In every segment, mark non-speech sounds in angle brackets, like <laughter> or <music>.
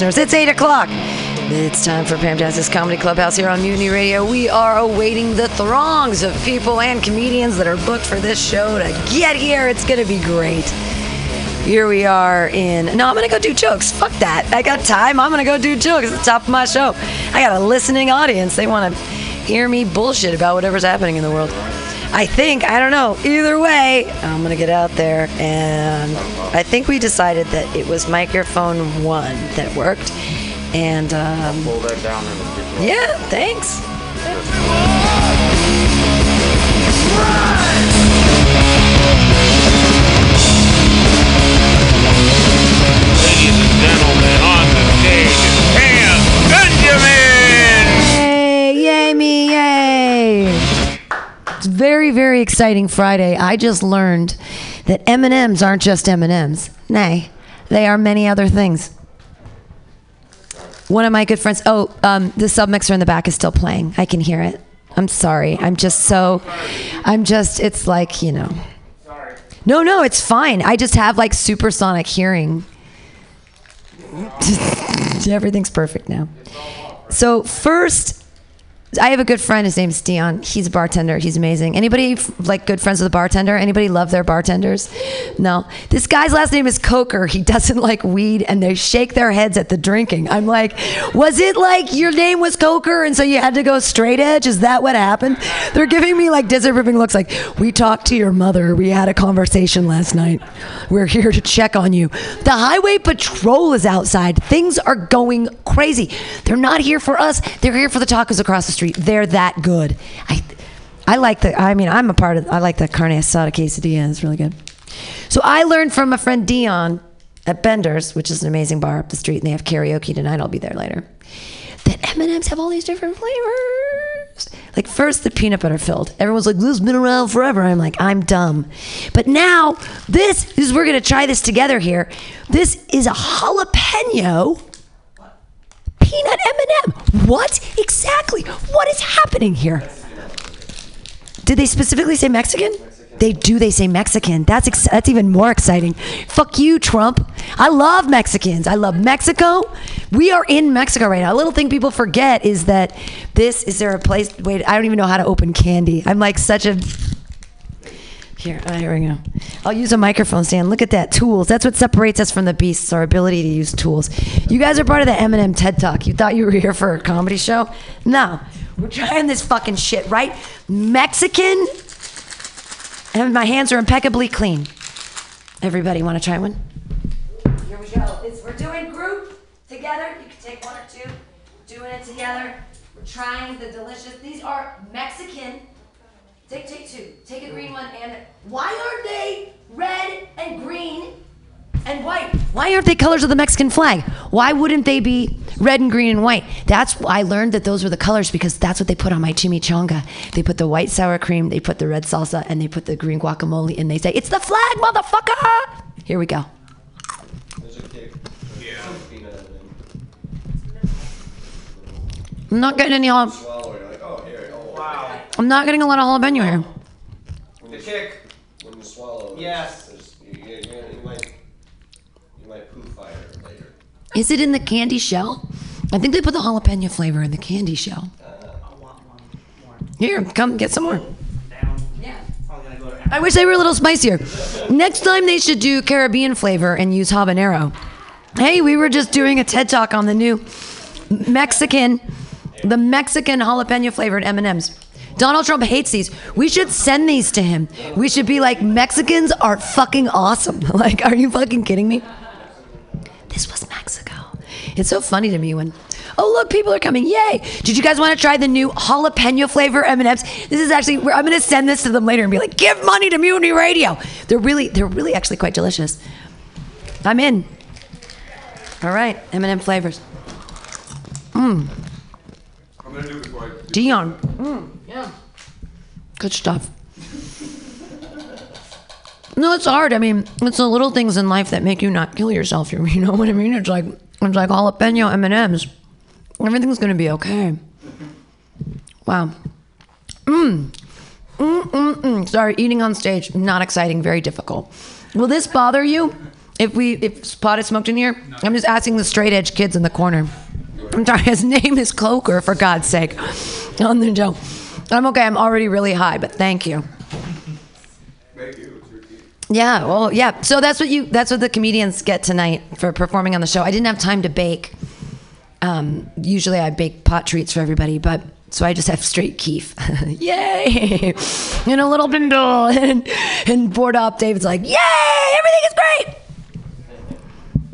listeners. It's 8 o'clock. It's time for Pamtastic's Comedy Clubhouse here on Mutiny Radio. We are awaiting the throngs of people and comedians that are booked for this show to get here. It's going to be great. Here we are in. No, I'm going to go do jokes. Fuck that. I got time. I'm going to go do jokes at the top of my show. I got a listening audience. They want to hear me bullshit about whatever's happening in the world. I think, I don't know. Either way, I'm going to get out there. And I think we decided that it was microphone one that worked. And um, Pull that down in the yeah, thanks. Ladies It's very, very exciting Friday. I just learned that M&Ms aren't just M&Ms. Nay, they are many other things. One of my good friends, oh, um, the sub mixer in the back is still playing. I can hear it. I'm sorry. I'm just so, I'm just, it's like, you know. No, no, it's fine. I just have like supersonic hearing. <laughs> Everything's perfect now. So first, I have a good friend. His name's Dion. He's a bartender. He's amazing. Anybody like good friends with a bartender? Anybody love their bartenders? No. This guy's last name is Coker. He <laughs> doesn't like weed, and they shake their heads at the drinking. I'm like, was it like your name was Coker, and so you had to go straight edge? Is that what happened? They're giving me like disapproving looks. Like we talked to your mother. We had a conversation last night. We're here to check on you. The highway patrol is outside. Things are going crazy. They're not here for us. They're here for the tacos across the street. They're that good. I, I like the. I mean, I'm a part of. I like the carne asada quesadilla. It's really good. So I learned from a friend Dion at Bender's, which is an amazing bar up the street, and they have karaoke tonight. I'll be there later. That M and M's have all these different flavors. Like first the peanut butter filled. Everyone's like, "This has been around forever." I'm like, "I'm dumb," but now this is we're gonna try this together here. This is a jalapeno peanut M&M. What exactly? What is happening here? Did they specifically say Mexican? They do. They say Mexican. That's ex- that's even more exciting. Fuck you, Trump. I love Mexicans. I love Mexico. We are in Mexico right now. A little thing people forget is that this is there a place? Wait, I don't even know how to open candy. I'm like such a here, ah, here we go. I'll use a microphone stand. Look at that. Tools. That's what separates us from the beasts, our ability to use tools. You guys are part of the M&M TED Talk. You thought you were here for a comedy show? No. We're trying this fucking shit, right? Mexican. And my hands are impeccably clean. Everybody want to try one? Here we go. It's, we're doing group together. You can take one or two. Doing it together. We're trying the delicious. These are Mexican. Take, take two. Take a green one and why aren't they red and green and white? Why aren't they colors of the Mexican flag? Why wouldn't they be red and green and white? That's why I learned that those were the colors because that's what they put on my chimichanga. They put the white sour cream, they put the red salsa, and they put the green guacamole, and they say, "It's the flag, motherfucker!" Here we go. I'm not getting any. Uh, Jal- swallow it, you're like, oh, here, oh, I'm not getting a lot of jalapeno here. when The kick. when you swallow it, Yes. there's- you, you, you, you might, you might poo fire later. Is it in the candy shell? I think they put the jalapeno flavor in the candy shell. Uh, here, come get some more. Down. Yeah. Probably gonna go I wish they were a little spicier. Next time they should do Caribbean flavor and use habanero. Hey, we were just doing a TED talk on the new Mexican, the Mexican jalapeno flavored M&Ms. Donald Trump hates these. We should send these to him. We should be like, Mexicans are fucking awesome. <laughs> Like, are you fucking kidding me? This was Mexico. It's so funny to me when, oh look, people are coming! Yay! Did you guys want to try the new jalapeno flavor M&Ms? This is actually, I'm going to send this to them later and be like, give money to Mutiny Radio. They're really, they're really actually quite delicious. I'm in. All right, M&M flavors. I'm gonna do it before I. Dion. Mm, yeah. Good stuff. No, it's hard. I mean, it's the little things in life that make you not kill yourself. You <laughs> you know what I mean? It's like it's like jalapeno M and M's. Everything's gonna be okay. Wow. Mmm. Mm mm mm. Sorry, eating on stage not exciting. Very difficult. Will this bother you? if we if pot is smoked in here, I'm just asking the straight edge kids in the corner. I'm sorry, his <laughs> name is Coker, for God's sake, on the show. I'm okay. I'm already really high, but thank you. Thank you. Yeah, well, yeah. So that's what you that's what the comedians get tonight for performing on the show. I didn't have time to bake. Um, usually I bake pot treats for everybody, but so I just have straight keef. <laughs> Yay! <laughs> And a little bindle <laughs> and and board up. David's like, Yay! Everything is great.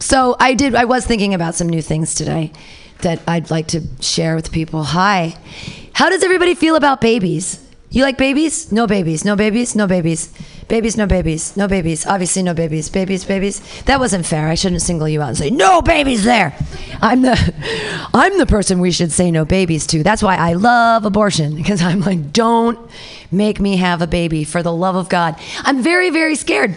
So I did I was thinking about some new things today that I'd like to share with people. Hi. How does everybody feel about babies? You like babies? No babies. No babies. No babies. Babies, no babies. No babies. Obviously no babies. Babies, babies. That wasn't fair. I shouldn't single you out and say no babies there. I'm the <laughs> I'm the person we should say no babies to. That's why I love abortion because I'm like don't make me have a baby for the love of God. I'm very very scared.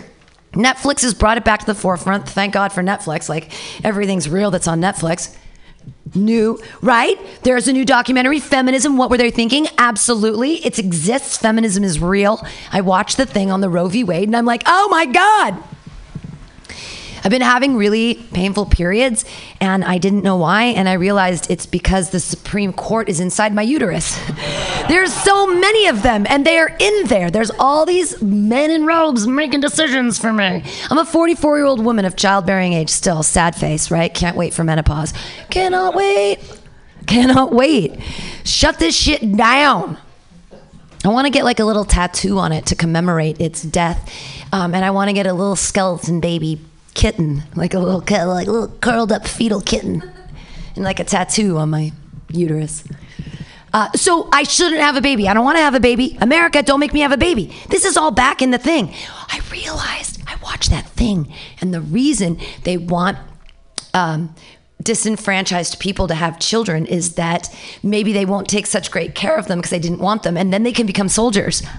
Netflix has brought it back to the forefront. Thank God for Netflix. Like everything's real that's on Netflix. New, right? There's a new documentary, Feminism. What were they thinking? Absolutely. It exists. Feminism is real. I watched the thing on the Roe v. Wade and I'm like, oh my God. I've been having really painful periods and I didn't know why. And I realized it's because the Supreme Court is inside my uterus. <laughs> There's so many of them and they are in there. There's all these men in robes making decisions for me. I'm a 44 year old woman of childbearing age still. Sad face, right? Can't wait for menopause. Cannot wait. Cannot wait. Shut this shit down. I want to get like a little tattoo on it to commemorate its death, um, and I want to get a little skeleton baby kitten, like a little like a little curled up fetal kitten, and like a tattoo on my uterus. Uh, so I shouldn't have a baby. I don't want to have a baby. America, don't make me have a baby. This is all back in the thing. I realized I watched that thing, and the reason they want um, disenfranchised people to have children is that maybe they won't take such great care of them because they didn't want them, and then they can become soldiers. <laughs>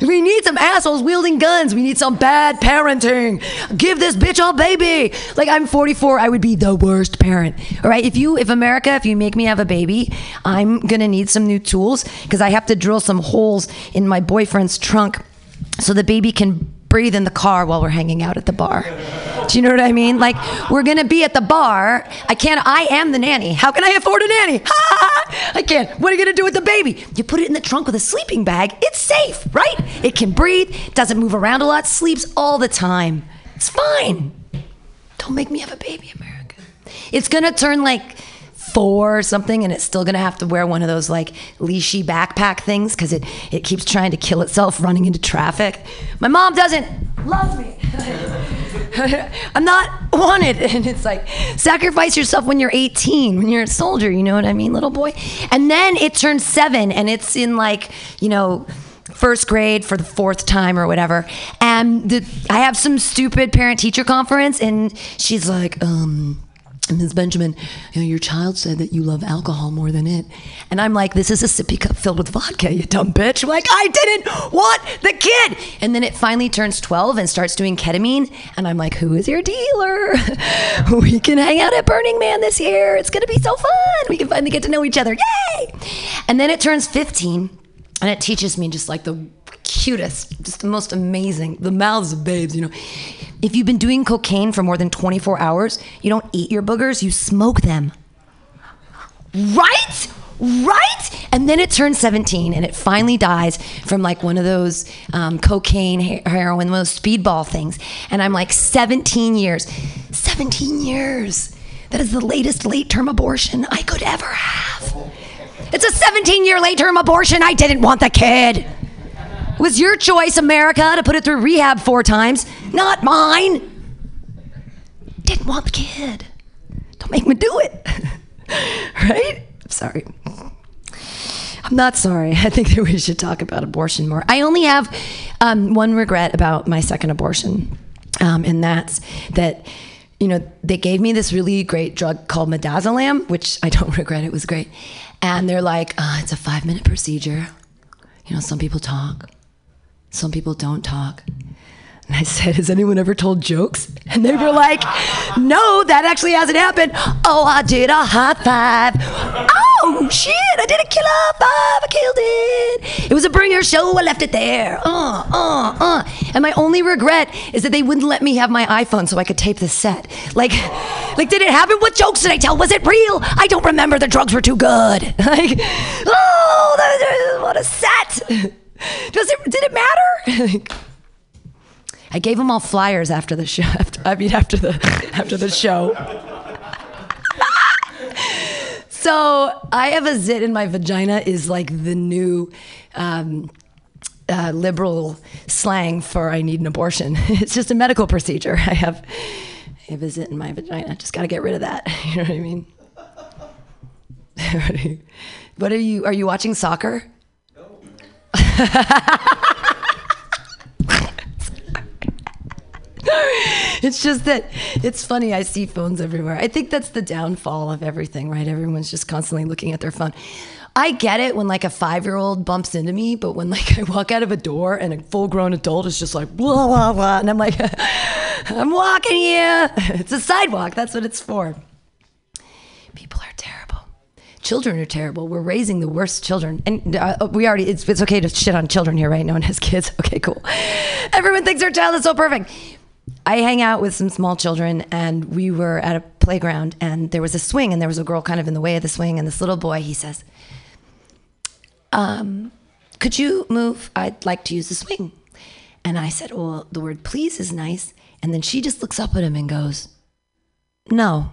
We need some assholes wielding guns. We need some bad parenting. Give this bitch a baby. Like I'm 44, I would be the worst parent. All right, if you, if America, if you make me have a baby, I'm gonna need some new tools because I have to drill some holes in my boyfriend's trunk so the baby can breathe in the car while we're hanging out at the bar. Do you know what I mean? Like we're gonna be at the bar. I can't. I am the nanny. How can I afford a nanny? I can't. What are you gonna do with the baby? You put it in the trunk with a sleeping bag. It's safe, right? It can breathe. Doesn't move around a lot. Sleeps all the time. It's fine. Don't make me have a baby, America. It's gonna turn like four or something, and it's still gonna have to wear one of those like leashy backpack things because it it keeps trying to kill itself running into traffic. My mom doesn't love me. <laughs> I'm not wanted, <laughs> and it's like sacrifice yourself when you're 18, when you're a soldier. You know what I mean, little boy. And then it turns seven, and it's in like you know first grade for the fourth time or whatever. And the, I have some stupid parent teacher conference, and she's like, um, Ms. Benjamin, you know, your child said that you love alcohol more than it. And I'm like, this is a sippy cup filled with vodka, you dumb bitch. Like, I didn't want the kid. And then it finally turns 12 and starts doing ketamine. And I'm like, who is your dealer? <laughs> we can hang out at Burning Man this year. It's going to be so fun. We can finally get to know each other. Yay! And then it turns 15 and it teaches me just like the cutest, just the most amazing, the mouths of babes, you know. If you've been doing cocaine for more than 24 hours, you don't eat your boogers, you smoke them. Right? Right? And then it turns 17 and it finally dies from like one of those um, cocaine, heroin, those speedball things. And I'm like, 17 years. 17 years. That is the latest late term abortion I could ever have. It's a 17 year late term abortion. I didn't want the kid. It was your choice, America, to put it through rehab four times, not mine. Didn't want the kid. Don't make me do it. <laughs> right? I'm sorry. I'm not sorry. I think that we should talk about abortion more. I only have um, one regret about my second abortion, um, and that's that, you know, they gave me this really great drug called midazolam, which I don't <laughs> regret. It was great. And they're like, uh, it's a five minute procedure. You know, some people talk, some people don't talk. And I said, Has anyone ever told jokes? And they were like, No, that actually hasn't happened. Oh, I did a high five. Oh, shit! I did a kill off five. I killed it. It was a bringer show. I left it there. Uh, uh, uh. And my only regret is that they wouldn't let me have my iPhone so I could tape the set. Like, like did it happen? What jokes did I tell? Was it real? I don't remember. The drugs were too good. <laughs> Like, oh, what a set. <laughs> <laughs> Does it? Did it matter? <laughs> I gave them all flyers after the show. <laughs> After, I mean, after the after the show. so I have a zit in my vagina is like the new um, uh, liberal slang for I need an abortion. It's just a medical procedure. I have I have a zit in my vagina. Just got to get rid of that. You know what I mean? what are you? Are you watching soccer? <laughs> It's just that it's funny. I see phones everywhere. I think that's the downfall of everything, right? Everyone's just constantly looking at their phone. I get it when like a five year old bumps into me, but when like I walk out of a door and a full grown adult is just like blah blah blah, and I'm like, I'm walking here. <laughs> It's a sidewalk. That's what it's for. People are terrible. Children are terrible. We're raising the worst children, and uh, we already. It's, it's okay to shit on children here, right? No one has <laughs> kids. Okay, cool. Everyone thinks their child is so perfect. I hang out with some small children, and we were at a playground, and there was a swing, and there was a girl kind of in the way of the swing, and this little boy, he says, um, "Could you move? I'd like to use the swing." And I said, "Well, the word please is nice." And then she just looks up at him and goes, "No."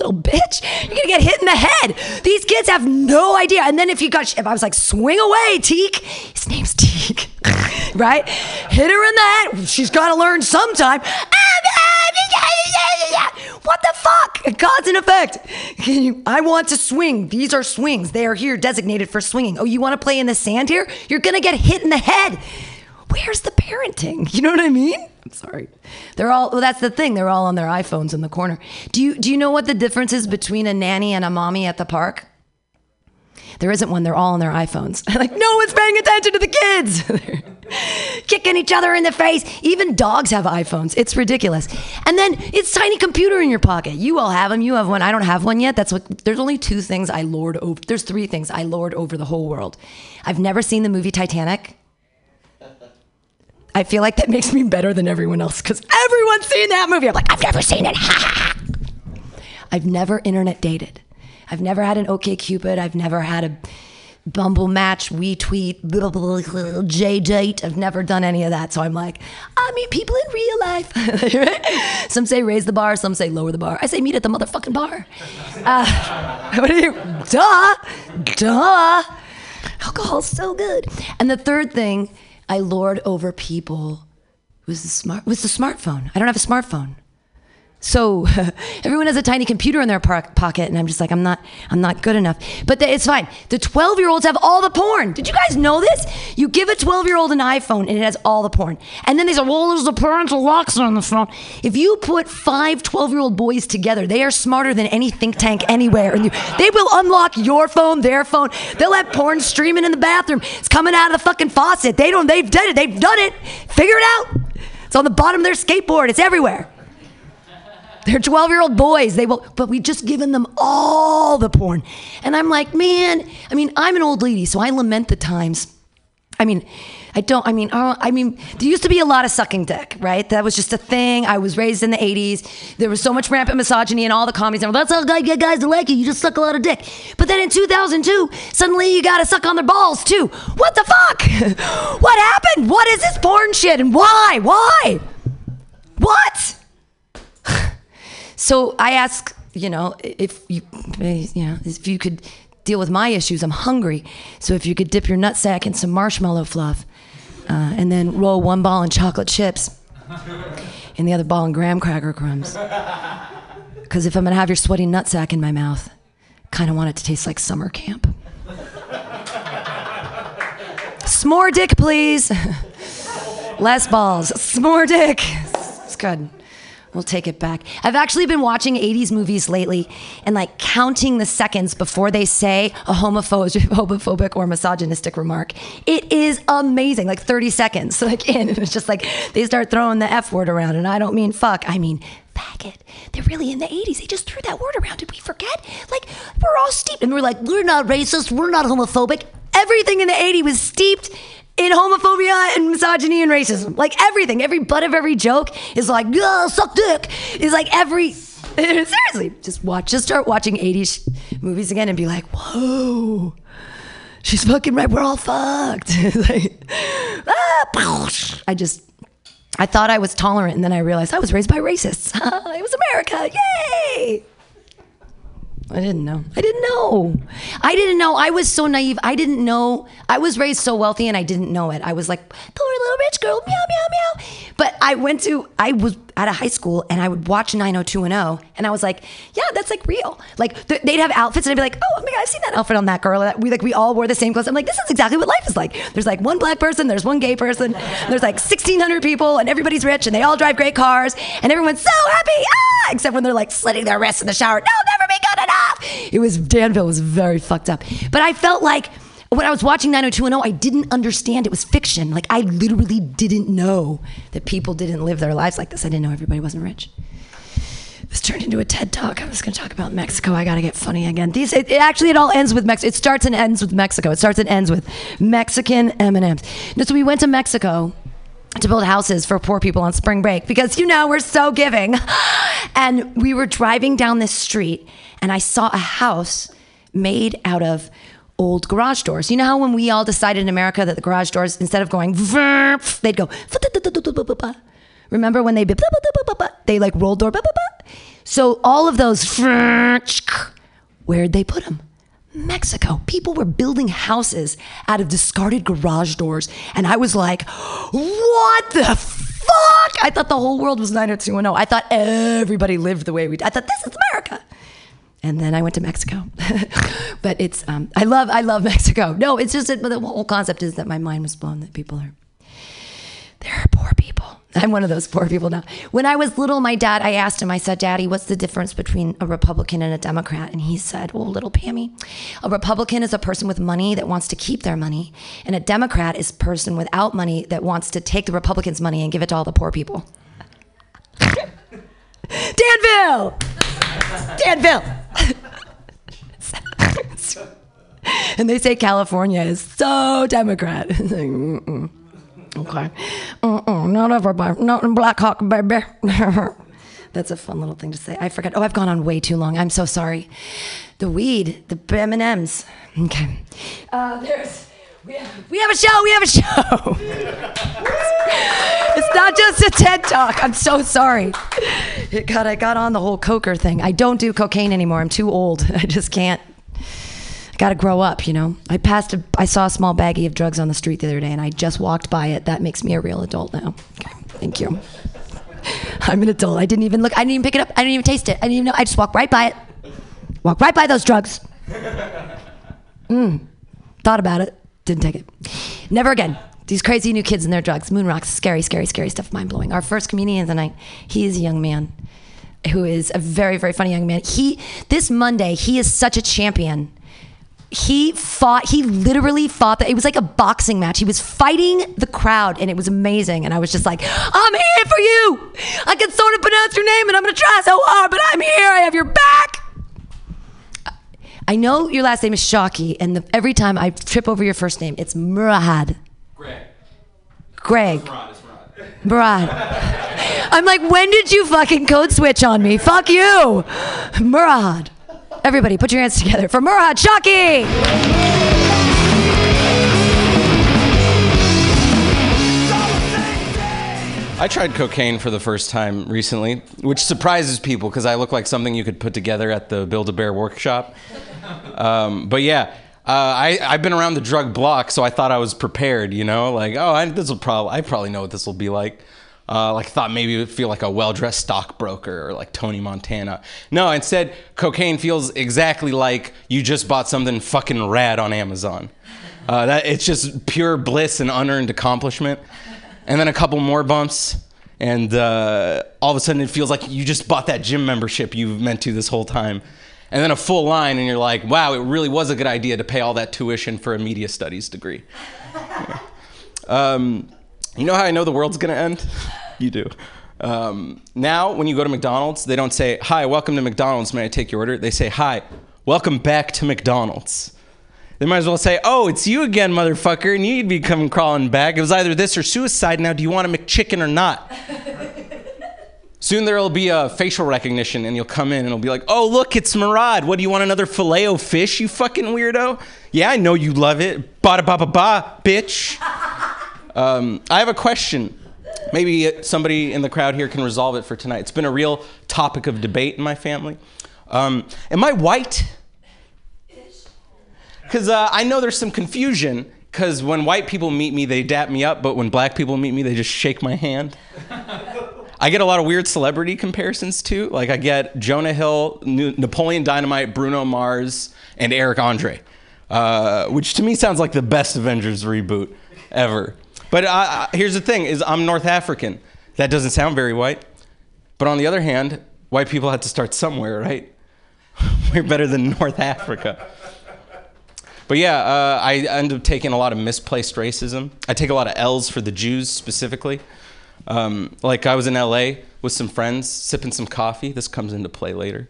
Little bitch, you're gonna get hit in the head. These kids have no idea. And then if you got, if I was like, swing away, Teak. His name's Teak, <laughs> right? Hit her in the head. She's gotta learn sometime. Uh, what the fuck? Cause and effect. You, I want to swing. These are swings. They are here designated for swinging. Oh, you want to play in the sand here? You're gonna get hit in the head. Where's the parenting? <laughs> You know what I mean? I'm sorry. They're all well, that's the thing. They're all on their iPhones in the corner. Do you do you know what the difference is between a nanny and a mommy at the park? There isn't one. They're all on their iPhones. <laughs> like no one's paying attention to the kids. <laughs> Kicking each other in the face. Even dogs have iPhones. It's ridiculous. And then it's tiny computer in your pocket. You all have them. You have one. I don't have one yet. That's what. There's only two things I lord over. There's three things I lord over the whole world. I've never seen the movie Titanic. I feel like that <laughs> makes me better than everyone else because everyone's seen that movie. I'm like, I've never seen it. <laughs> I've never internet dated. I've never had an OkCupid. I've never had a Bumble match, we tweet, <laughs> JDate. I've never done any of that. So I'm like, I meet people in real life. some say raise the bar, some say lower the bar. I say meet at the motherfucking bar. Uh, what are you? Duh, duh. Alcohol's so good. And the third thing I lord over people was the smart was the smartphone. I don't have a smartphone. So <laughs> everyone has a tiny computer in their pocket, and I'm just like, I'm not, I'm not good enough. But it's fine. The 12 year olds have all the porn. Did you guys know this? You give a 12 year old an iPhone, and it has all the porn. And then they say, well, there's the parental locks on the phone. If you put five 12 year old boys together, they are smarter than any think tank anywhere. And you, they will unlock your phone, their phone. They'll have porn streaming in the bathroom. It's coming out of the fucking faucet. They don't. They've done it. They've done it. Figure it out. It's on the bottom of their skateboard. It's everywhere. They're 12 year old boys. They will, but we just given them all the porn. And I'm like, man, I mean, I'm an old lady, so I lament the times. I mean, I don't, I mean, uh, I mean, there used to be a lot of sucking dick, right? That was just a thing. I was raised in the 80s. There was so much rampant misogyny in all the comedies. And that's how I get guys to like you. You just suck a lot of dick. But then in 2002, suddenly you gotta suck on their balls too. What the fuck? <laughs> what happened? What is this porn shit and why? Why? What? So I ask, you know, if you, you know, if you could deal with my issues, I'm hungry. So if you could dip your nutsack in some marshmallow fluff, uh, and then roll one ball in chocolate chips, and the other ball in graham cracker crumbs. Because if I'm gonna have your sweaty nutsack in my mouth, kind of want it to taste like summer camp. S'more dick, please. <laughs> Less balls. S'more dick. It's good. We'll take it back. I've actually been watching 80s movies lately and like counting the seconds before they say a homophobic, <laughs> or misogynistic remark. It is amazing. Like 30 seconds. <laughs> Like in, it's just like they start throwing the F word around. And I don't mean fuck, I mean faggot. They're really in the 80s. They just threw that word around. Did we forget? Like, we're all steeped. And we're like, we're not racist. We're not homophobic. Everything in the 80s was steeped in homophobia and misogyny and racism. Like everything, every butt of every joke is like, yeah, suck dick. Is like every. <laughs> Seriously, just watch, just start watching 80s movies again and be like, whoa, she's fucking right. We're all fucked. <laughs> like, ah, I just, I thought I was tolerant and then I realized I was raised by racists. <laughs> it was America. Yay. I didn't know. I didn't know. I didn't know. I was so naive. I didn't know. I was raised so wealthy and I didn't know it. I was like, poor little rich girl, meow, meow, meow. But I went to, I was at of high school and I would watch 90210 and I was like, yeah, that's like real. Like th- they'd have outfits and I'd be like, oh, my God, I've seen that outfit on that girl. That we like, we all wore the same clothes. I'm like, this is exactly what life is like. There's like one black person, there's one gay person, there's like 1,600 people and everybody's rich and they all drive great cars and everyone's so happy. Ah! Except when they're like slitting their wrists in the shower. No, never be good enough. It was, Danville was very fucked up. But I felt like, when I was watching 90210, I didn't understand it was fiction. Like I literally didn't know that people didn't live their lives like this. I didn't know everybody wasn't rich. This turned into a TED talk. I was going to talk about Mexico. I got to get funny again. These, it, it actually, it all ends with Mexico. It starts and ends with Mexico. It starts and ends with Mexican M&Ms. So we went to Mexico to build houses for poor people on spring break because you know we're so giving. <gasps> And we were driving down this street and I saw a house made out of old garage doors. You know how when we all decided in America that the garage doors instead of going they'd go Remember when they they like rolled door So all of those where'd they put them? Mexico. People were building houses out of discarded garage doors. And I was like, what the fuck? I thought the whole world was 90210. I thought everybody lived the way we did. I thought this is America. And then I went to Mexico. <laughs> but it's, um, I love, I love <laughs> Mexico. No, it's just that the whole concept is that my mind was blown that people are, there are poor people. <laughs> I'm one of those poor people now. When I was little, my dad, I asked him, I said, Daddy, what's the difference between a Republican and a Democrat? And he said, Well, little Pammy, a Republican is a person with money that wants to keep their money, and a Democrat is a person without money that wants to take the Republicans' money and give it to all the poor people. Danville! Danville! And they say California is so Democrat. <laughs> Mm-mm. Okay. Uh-uh, not everybody. Not in Blackhawk, baby. <laughs> That's a fun little thing to say. I forgot. Oh, I've gone on way too long. I'm so sorry. The weed, the M&Ms. Okay. Uh, there's... We have, a show. We have a show. it's not just a TED talk. I'm so sorry. God, I got on the whole coker thing. I don't do cocaine anymore. I'm too old. <laughs> I just can't. I got to grow up, you know. I passed. A, I saw a small baggie of drugs on the street the other day, and I just walked by it. That makes me a real adult now. Okay, thank you. I'm an adult. I didn't even look. I didn't even pick it up. I didn't even taste it. I didn't even know. I just walked right by it. Walked right by those drugs. Mm. Thought about it. Didn't take it. Never again. These crazy new kids and their drugs. Moon rocks. Scary, scary, scary stuff. Mind blowing. Our first comedian of the night. He is a young man who is a very, very funny young man. He this Monday, he is such a champion. He fought, he literally fought that it was like a boxing match. He was fighting the crowd and it was amazing. And I was just like, I'm here for you. I can sort of pronounce your name and I'm gonna try so hard, but I'm here. I have your back. I know your last name is Shockey, and the, every time I trip over your first name, it's Murad. Greg. Greg. Rod, it's Rod. Murad. <laughs> I'm like, when did you fucking code switch on me? Fuck you. Murad. Everybody, put your hands together for Murad Shockey. I tried cocaine for the first time recently, which surprises people because I look like something you could put together at the Build a Bear workshop. Um, but yeah, uh, I, I've been around the drug block, so I thought I was prepared. You know, like oh, I, this will probably I probably know what this will be like. Uh, like thought maybe it would feel like a well-dressed stockbroker or like Tony Montana. No, instead, cocaine feels exactly like you just bought something fucking rad on Amazon. Uh, that it's just pure bliss and unearned accomplishment and then a couple more bumps, and uh, all of a sudden it feels like you just bought that gym membership you've meant to this whole time. And then a full line, and you're like, wow, it really was a good idea to pay all that tuition for a media studies degree. <laughs> Um, you know how I know the world's gonna end? <laughs> You do. Um, now, when you go to McDonald's, they don't say, Hi, welcome to McDonald's. May I take your order? They say, Hi, welcome back to McDonald's. They might as well say, Oh, it's you again, motherfucker, and you'd be coming crawling back. It was either this or suicide. Now, do you want a McChicken or not? <laughs> Soon there will be a facial recognition, and you'll come in and it'll be like, "Oh, look, it's Murad. What do you want? Another filet o fish? You fucking weirdo." Yeah, I know you love it. Ba da ba ba ba, bitch. <laughs> Um, I have a question. Maybe somebody in the crowd here can resolve it for tonight. It's been a real topic of debate in my family. Um, am I white? Because uh, I know there's some confusion. Because when white people meet me, they dap me up, but when black people meet me, they just shake my hand. <laughs> I get a lot of weird celebrity comparisons too. Like I get Jonah Hill, Napoleon Dynamite, Bruno Mars, and Eric Andre, uh, which to me sounds like the best Avengers reboot ever. But I, I, here's the thing: is I'm North African. That doesn't sound very white. But on the other hand, white people had to start somewhere, right? <laughs> We're better than North Africa. But yeah, uh, I end up taking a lot of misplaced racism. I take a lot of L's for the Jews specifically. Um, like I was in LA with some friends sipping some coffee. This comes into play later.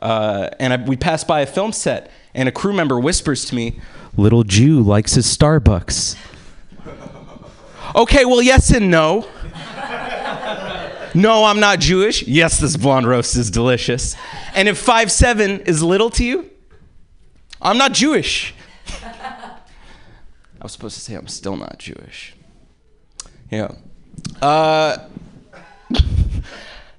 Uh, and I, we passed by a film set, and a crew member whispers to me, "Little Jew likes his Starbucks." <laughs> okay, well, yes and no. no, I'm not Jewish. Yes, this blonde roast is delicious. And if five seven is little to you, I'm not Jewish. <laughs> I was supposed to say I'm still not Jewish. Yeah. Uh, <laughs>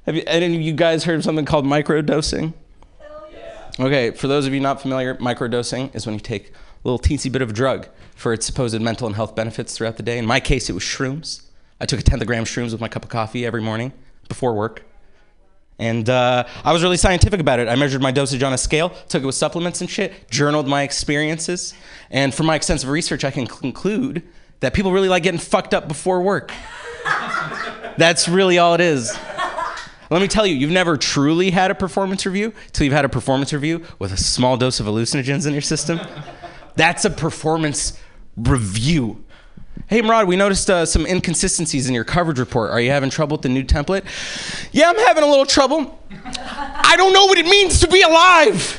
have you, any of you guys heard of something called microdosing? Hell yeah. Okay, for those of you not familiar, microdosing is when you take a little teensy bit of a drug for its supposed mental and health benefits throughout the day. In my case, it was shrooms. I took a tenth of gram shrooms with my cup of coffee every morning before work. And uh, I was really scientific about it. I measured my dosage on a scale, took it with supplements and shit, journaled my experiences. And from my extensive research, I can conclude that people really like getting fucked up before work. That's really all it is. Let me tell you, you've never truly had a performance review till you've had a performance review with a small dose of hallucinogens in your system. That's a performance review. Hey, Murad, we noticed uh, some inconsistencies in your coverage report. Are you having trouble with the new template? Yeah, I'm having a little trouble. <laughs> I don't know what it means to be alive.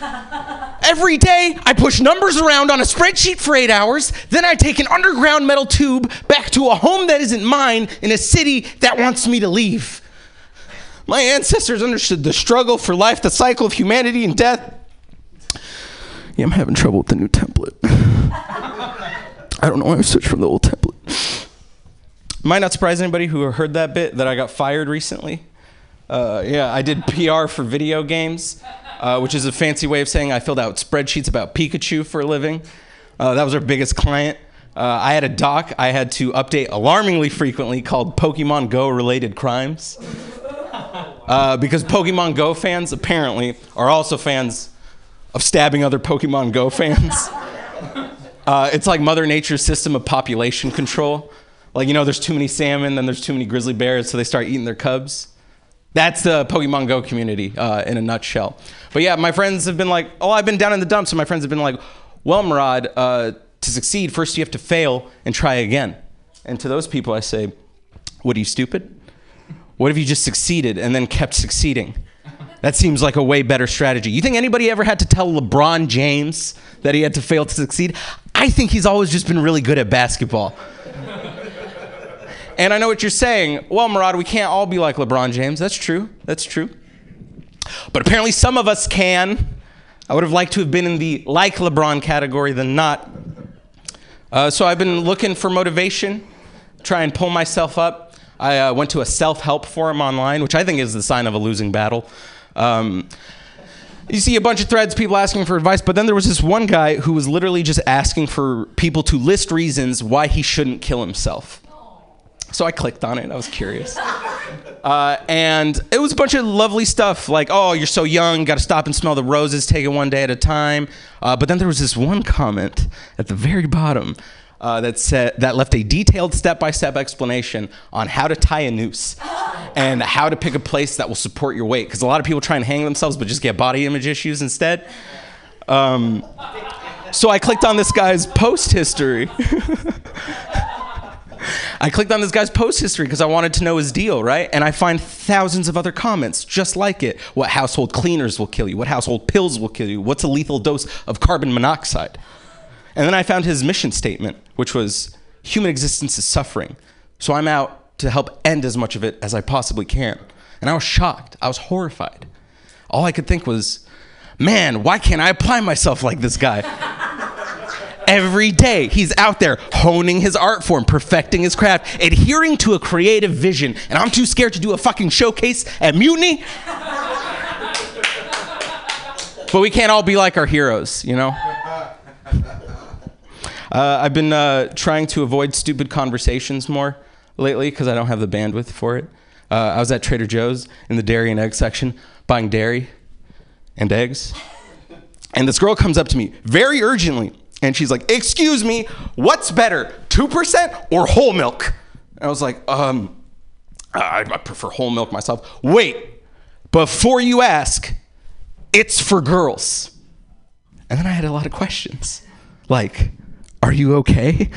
Every day, I push numbers around on a spreadsheet for eight hours. Then I take an underground metal tube back to a home that isn't mine in a city that wants me to leave. My ancestors understood the struggle for life, the cycle of humanity and death. Yeah, I'm having trouble with the new template. <laughs> I don't know why I switched from the old template. Might not surprise anybody who heard that bit that I got fired recently. Uh, yeah, I did PR for video games, uh, which is a fancy way of saying I filled out spreadsheets about Pikachu for a living. Uh, that was our biggest client. Uh, I had a doc I had to update alarmingly frequently called Pokemon Go related crimes. Uh, because Pokemon Go fans apparently are also fans of stabbing other Pokemon Go fans. <laughs> Uh, it's like Mother Nature's system of population control. Like, you know, there's too many salmon, then there's too many grizzly bears, so they start eating their cubs. That's the Pokemon Go community uh, in a nutshell. But yeah, my friends have been like, oh, I've been down in the dumps, and my friends have been like, well, Murad, uh, to succeed, first you have to fail and try again. And to those people, I say, what are you, stupid? What if you just succeeded and then kept succeeding? That seems like a way better strategy. You think anybody ever had to tell LeBron James that he had to fail to succeed? I think he's always just been really good at basketball. and I know what you're saying. Well, Murad, we can't all be like LeBron James. That's true. That's true. But apparently, some of us can. I would have liked to have been in the like LeBron category than not. Uh, so I've been looking for motivation, try and pull myself up. I uh, went to a self help forum online, which I think is the sign of a losing battle. Um, you see a bunch of threads, people asking for advice, but then there was this one guy who was literally just asking for people to list reasons why he shouldn't kill himself. So I clicked on it. I was curious. <laughs> Uh, and it was a bunch of lovely stuff like, oh, you're so young, got to stop and smell the roses, take it one day at a time. Uh, but then there was this one comment at the very bottom uh, that said that left a detailed step-by-step explanation on how to tie a noose and how to pick a place that will support your weight. Because a lot of people try and hang themselves, but just get body image issues instead. Um, so I clicked on this guy's post history. <laughs> I clicked on this guy's post history because I wanted to know his deal, right? And I find thousands of other comments just like it. What household cleaners will kill you? What household pills will kill you? What's a lethal dose of carbon monoxide? And then I found his mission statement, which was human existence is suffering. So I'm out to help end as much of it as I possibly can. And I was shocked. I was horrified. All I could think was, man, why can't I apply myself like this guy? <laughs> Every day he's out there honing his art form, perfecting his craft, adhering to a creative vision, and I'm too scared to do a fucking showcase at Mutiny. <laughs> but we can't all be like our heroes, you know? Uh, I've been uh, trying to avoid stupid conversations more lately because I don't have the bandwidth for it. Uh, I was at Trader Joe's in the dairy and egg section buying dairy and eggs. And this girl comes up to me very urgently and she's like, Excuse me, what's better, 2% or whole milk? And I was like, um, I, I prefer whole milk myself. Wait, before you ask, it's for girls. And then I had a lot of questions like, Are you okay?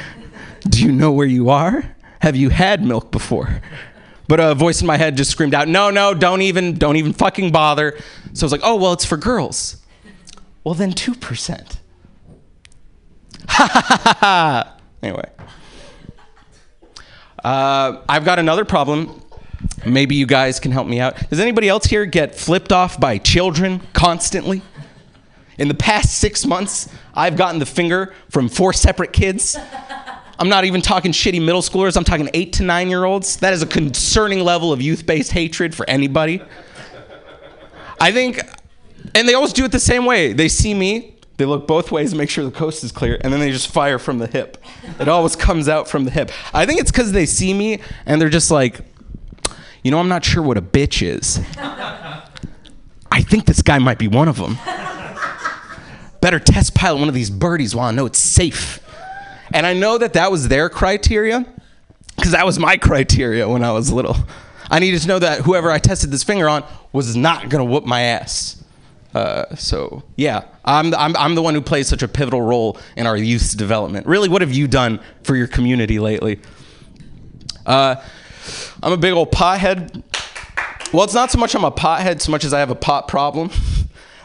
Do you know where you are? Have you had milk before? But a voice in my head just screamed out, No, no, don't even, don't even fucking bother. So I was like, Oh, well, it's for girls. Well, then 2%. Ha ha ha ha ha. Anyway. Uh, I've got another problem. Maybe you guys can help me out. Does anybody else here get flipped off by children constantly? In the past six months, I've gotten the finger from four separate kids. I'm not even talking shitty middle schoolers, I'm talking eight to nine year olds. That is a concerning level of youth based hatred for anybody. I think, and they always do it the same way. They see me, they look both ways make sure the coast is clear, and then they just fire from the hip. It always comes out from the hip. I think it's because they see me and they're just like, you know, I'm not sure what a bitch is. I think this guy might be one of them. Better test pilot one of these birdies while I know it's safe. And I know that that was their criteria because that was my criteria when I was little. I needed to know that whoever I tested this finger on was not going to whoop my ass. Uh, so yeah, I'm, I'm, I'm the one who plays such a pivotal role in our youth's development. Really, what have you done for your community lately? Uh, I'm a big old pothead. Well, it's not so much I'm a pothead so much as I have a pot problem.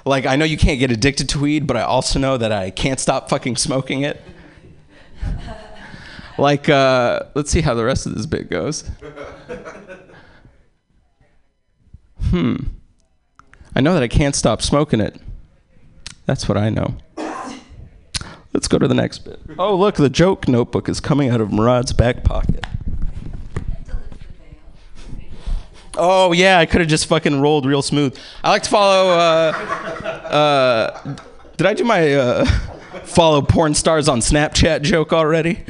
Like I know you can't get addicted to weed, but I also know that I can't stop fucking smoking it. like, uh, let's see how the rest of this bit goes. Hmm. I know that I can't stop smoking it. That's what I know. Let's go to the next bit. Oh, look, the joke notebook is coming out of Murad's back pocket. Oh, yeah, I could have just fucking rolled real smooth. I like to follow. Uh, uh, did I do my uh, follow porn stars on Snapchat joke already?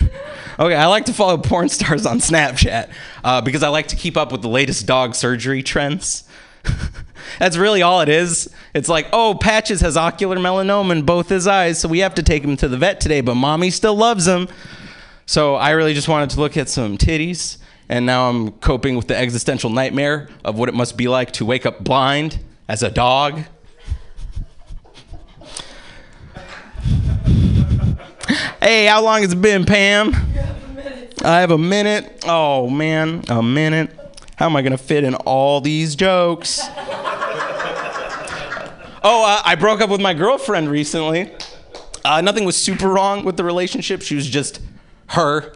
Okay, I like to follow porn stars on Snapchat uh, because I like to keep up with the latest dog surgery trends. <laughs> That's really all it is. It's like, oh, Patches has ocular melanoma in both his eyes, so we have to take him to the vet today, but mommy still loves him. So I really just wanted to look at some titties, and now I'm coping with the existential nightmare of what it must be like to wake up blind as a dog. Hey, how long has it been, Pam? I have a minute. Oh, man, a minute. How am I going to fit in all these jokes? oh, uh, I broke up with my girlfriend recently. Uh, nothing was super wrong with the relationship. She was just her.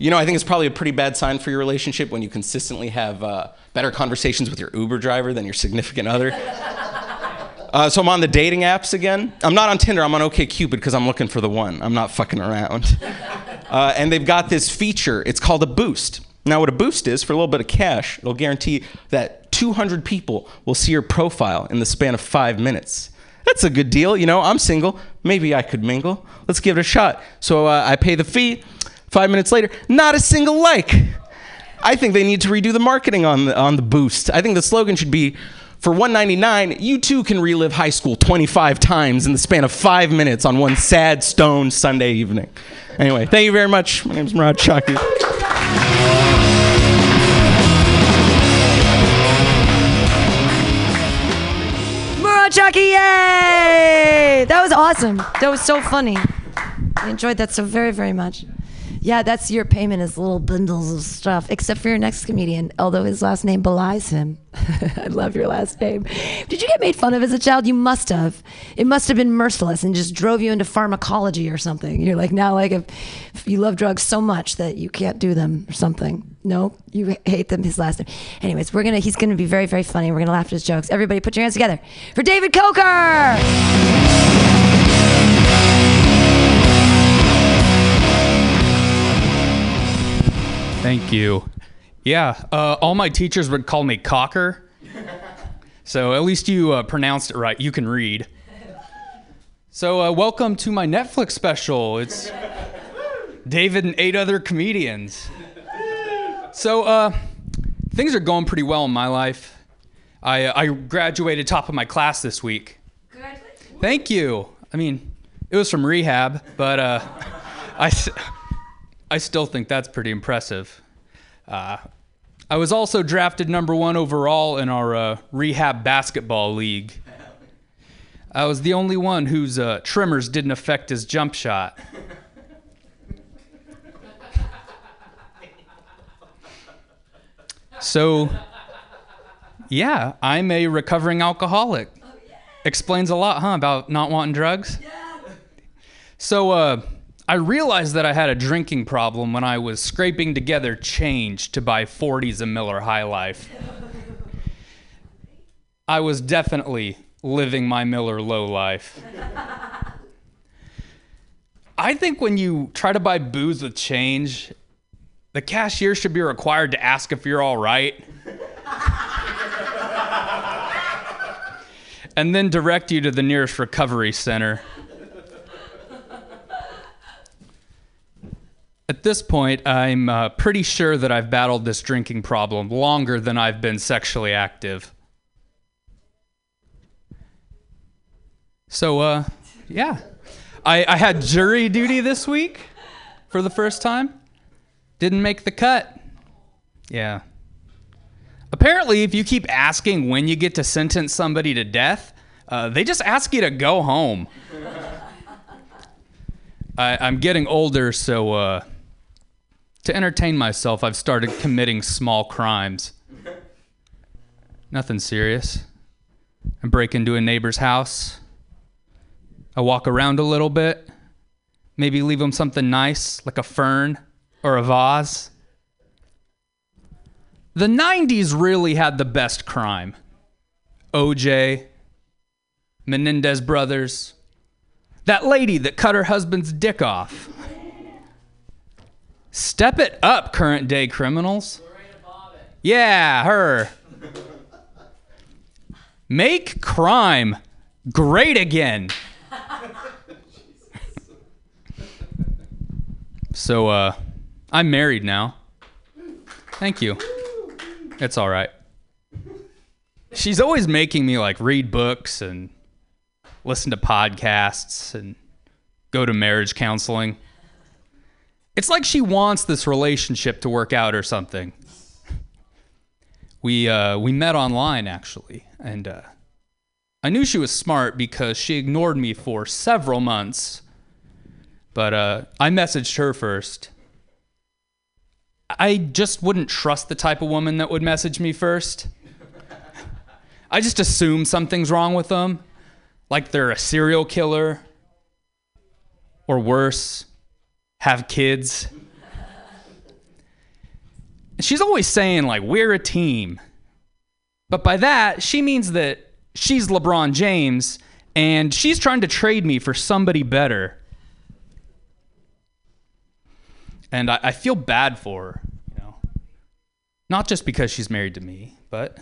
You know, I think it's probably a pretty bad sign for your relationship when you consistently have uh, better conversations with your Uber driver than your significant other. <laughs> Uh, so I'm on the dating apps again. I'm not on Tinder. I'm on OkCupid because I'm looking for the one. I'm not fucking around. <laughs> Uh, and they've got this feature. It's called a boost. Now, what a boost is for a little bit of cash, it'll guarantee that 200 people will see your profile in the span of five minutes. That's a good deal. You know, I'm single. Maybe I could mingle. Let's give it a shot. So uh, I pay the fee. Five minutes later, not a single like. I think they need to redo the marketing on the, on the boost. I think the slogan should be for 199 you too can relive high school 25 times in the span of five minutes on one sad stone sunday evening anyway thank you very much my name's murad shaki Murad Chucky, yay! That was awesome. That was so funny. I enjoyed that so very, very much. Yeah, that's your payment is little bundles of stuff, except for your next comedian, although his last name belies him. <laughs> I love your last name. Did you get made fun of as a child? You must have. It must have been merciless and just drove you into pharmacology or something. You're like now like if, if you love drugs so much that you can't do them or something. No, you hate them. His last name. Anyways, we're gonna. He's gonna be very, very funny. We're gonna laugh at his jokes. Everybody, put your hands together for David Coker. Thank you. Yeah, uh, all my teachers would call me Cocker. So at least you uh, pronounced it right. You can read. So uh, welcome to my Netflix special. It's David and eight other comedians. So uh, things are going pretty well in my life. I, I graduated top of my class this week. Thank you. I mean, it was from rehab, but uh, I, I still think that's pretty impressive. Uh, I was also drafted number one overall in our uh, rehab basketball league. I was the only one whose uh, tremors didn't affect his jump shot. So, yeah, I'm a recovering alcoholic. Explains a lot, huh, about not wanting drugs? So, uh, I realized that I had a drinking problem when I was scraping together change to buy 40s of Miller High Life. I was definitely living my Miller low life. I think when you try to buy booze with change, the cashier should be required to ask if you're all right. and then direct you to the nearest recovery center. At this point, I'm uh, pretty sure that I've battled this drinking problem longer than I've been sexually active. So, uh, yeah. I, I had jury duty this week for the first time. Didn't make the cut. Yeah. Apparently, if you keep asking when you get to sentence somebody to death, uh, they just ask you to go home. <laughs> I, I'm getting older, so uh, to entertain myself, I've started committing small crimes. Nothing serious. I break into a neighbor's house. I walk around a little bit. Maybe leave them something nice, like a fern or a vase. The 90s really had the best crime. OJ, Menendez brothers, that lady that cut her husband's dick off. Step it up, current day criminals. Yeah, her. Make crime great again. so, uh, I'm married now. Thank you. It's all right. She's always making me like read books and listen to podcasts and go to marriage counseling. It's like she wants this relationship to work out or something. We uh, we met online actually, and uh, I knew she was smart because she ignored me for several months. But uh, I messaged her first. I just wouldn't trust the type of woman that would message me first. I just assume something's wrong with them, like they're a serial killer, or worse, have kids. She's always saying, like, we're a team. But by that, she means that she's LeBron James and she's trying to trade me for somebody better. And I, I feel bad for her, you know. Not just because she's married to me, but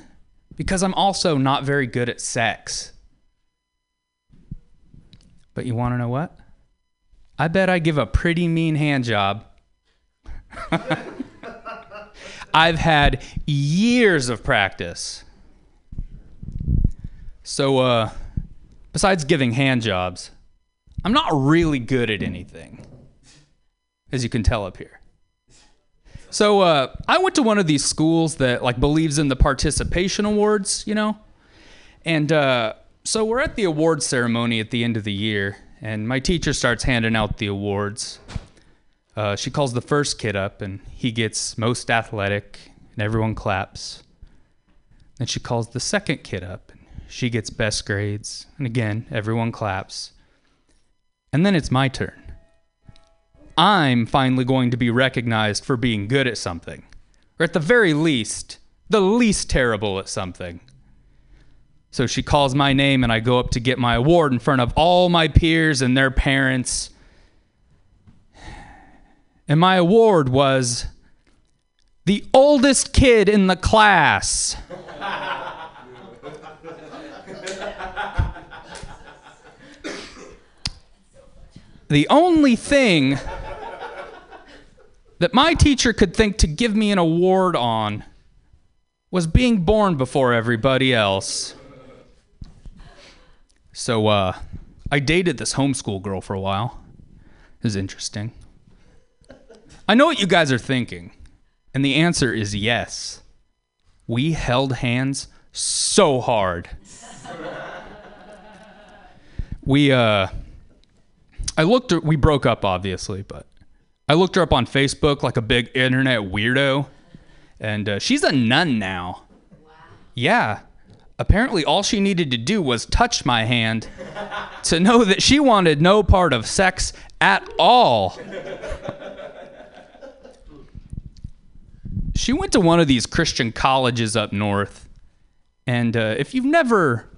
because I'm also not very good at sex. But you want to know what? I bet I give a pretty mean hand job. <laughs> I've had years of practice. So, uh, besides giving hand jobs, I'm not really good at anything, as you can tell up here. So, uh, I went to one of these schools that like believes in the participation awards, you know, and uh, so we're at the award ceremony at the end of the year, and my teacher starts handing out the awards. Uh, she calls the first kid up, and he gets most athletic, and everyone claps. Then she calls the second kid up, and she gets best grades, and again, everyone claps. And then it's my turn. I'm finally going to be recognized for being good at something, or at the very least, the least terrible at something. So she calls my name, and I go up to get my award in front of all my peers and their parents. And my award was the oldest kid in the class. the only thing that my teacher could think to give me an award on was being born before everybody else. So, uh, I dated this homeschool girl for a while. It was interesting. I know what you guys are thinking, and the answer is yes. We held hands so hard. we, uh, I looked we broke up obviously, but I looked her up on Facebook like a big internet weirdo, and uh, she's a nun now. Yeah. Apparently, all she needed to do was touch my hand to know that she wanted no part of sex at all. she went to one of these Christian colleges up north. And uh, if you've never,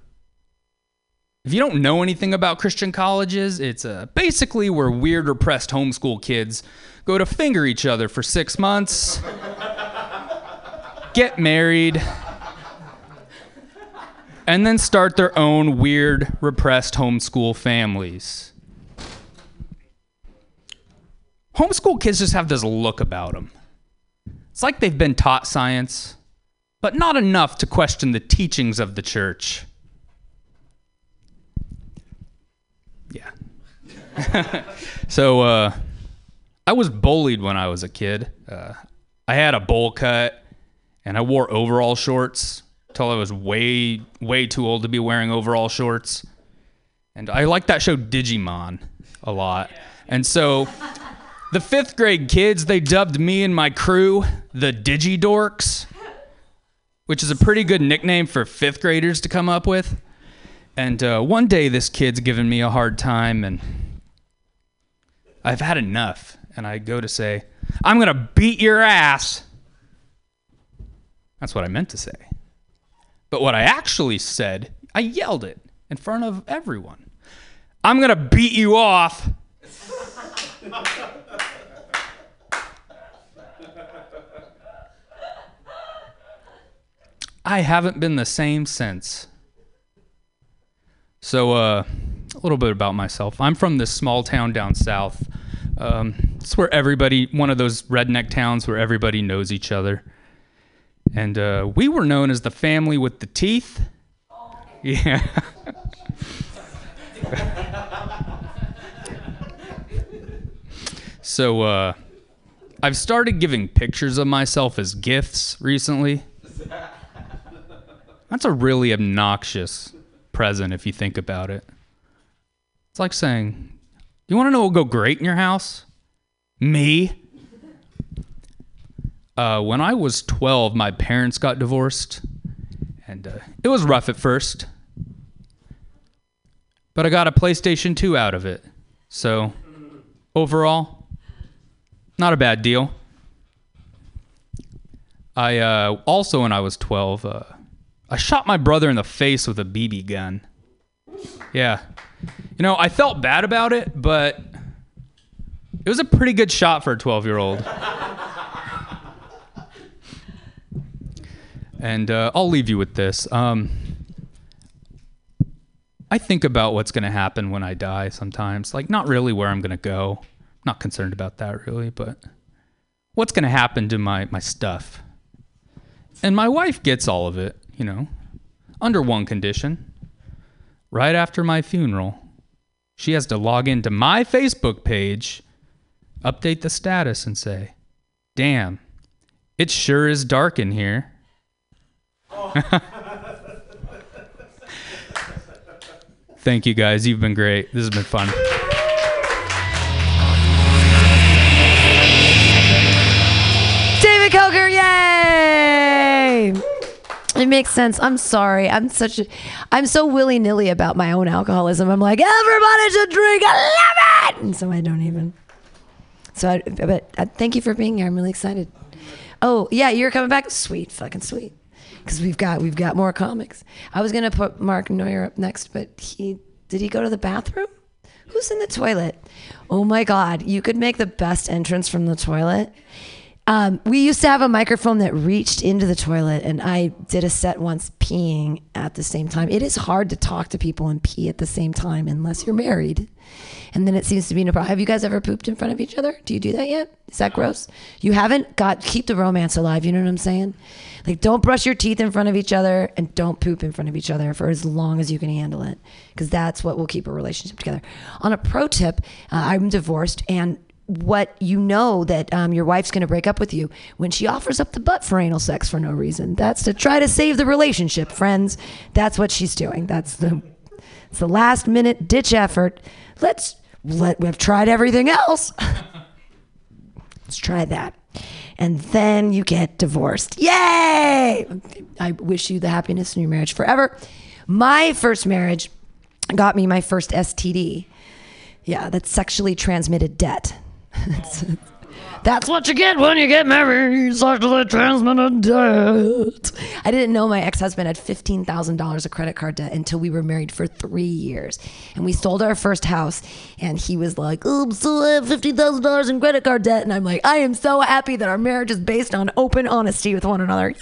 if you don't know anything about Christian colleges, it's uh, basically where weird, repressed homeschool kids go to finger each other for six months, get married, and then start their own weird, repressed homeschool families. Homeschool kids just have this look about them. It's like they've been taught science, but not enough to question the teachings of the church. Yeah. <laughs> so, uh, I was bullied when I was a kid. Uh, I had a bowl cut and I wore overall shorts till I was way, way too old to be wearing overall shorts. And I liked that show Digimon a lot. And so the fifth grade kids, they dubbed me and my crew the Digidorks, which is a pretty good nickname for fifth graders to come up with. And uh, one day this kid's giving me a hard time, and I've had enough. And I go to say, I'm going to beat your ass. That's what I meant to say. But what I actually said, I yelled it in front of everyone. I'm going to beat you off. I haven't been the same since. So, uh, a little bit about myself. I'm from this small town down south. Um, it's where everybody, one of those redneck towns where everybody knows each other. And uh, we were known as the family with the teeth. Yeah. <laughs> so, uh, I've started giving pictures of myself as gifts recently. That's a really obnoxious present if you think about it. It's like saying, You want to know what will go great in your house? Me. Uh, when I was 12, my parents got divorced, and uh, it was rough at first. But I got a PlayStation 2 out of it. So, overall, not a bad deal. I uh, also, when I was 12, uh, I shot my brother in the face with a BB gun. Yeah. You know, I felt bad about it, but it was a pretty good shot for a 12 year old. And uh, I'll leave you with this. Um, I think about what's going to happen when I die sometimes. Like, not really where I'm going to go. Not concerned about that really, but what's going to happen to my, my stuff. And my wife gets all of it, you know, under one condition. Right after my funeral, she has to log into my Facebook page, update the status, and say, Damn, it sure is dark in here. <laughs> Thank you guys. You've been great. This has been fun. David Coker, yay! It makes sense. I'm sorry. I'm such a I'm so willy-nilly about my own alcoholism. I'm like, everybody should drink. I love it. And so I don't even. So I, but I, thank you for being here. I'm really excited. Oh, yeah, you're coming back. Sweet, fucking sweet. Because we've got we've got more comics. I was gonna put Mark Neuer up next, but he did he go to the bathroom? Who's in the toilet? Oh my God, you could make the best entrance from the toilet. Um, we used to have a microphone that reached into the toilet, and I did a set once peeing at the same time. It is hard to talk to people and pee at the same time unless you're married. And then it seems to be no problem. Have you guys ever pooped in front of each other? Do you do that yet? Is that gross? You haven't? God, keep the romance alive. You know what I'm saying? Like, don't brush your teeth in front of each other and don't poop in front of each other for as long as you can handle it, because that's what will keep a relationship together. On a pro tip, uh, I'm divorced and what you know that um, your wife's going to break up with you when she offers up the butt for anal sex for no reason. That's to try to save the relationship, friends. That's what she's doing. That's the it's the last minute ditch effort. Let's let we've tried everything else. <laughs> Let's try that. And then you get divorced. Yay! I wish you the happiness in your marriage forever. My first marriage got me my first STD. Yeah, that's sexually transmitted debt. <laughs> That's what you get when you get married. Sexually transmitted debt. I didn't know my ex-husband had fifteen thousand dollars of credit card debt until we were married for three years, and we sold our first house. And he was like, "Oh, so I have fifteen thousand dollars in credit card debt," and I'm like, "I am so happy that our marriage is based on open honesty with one another."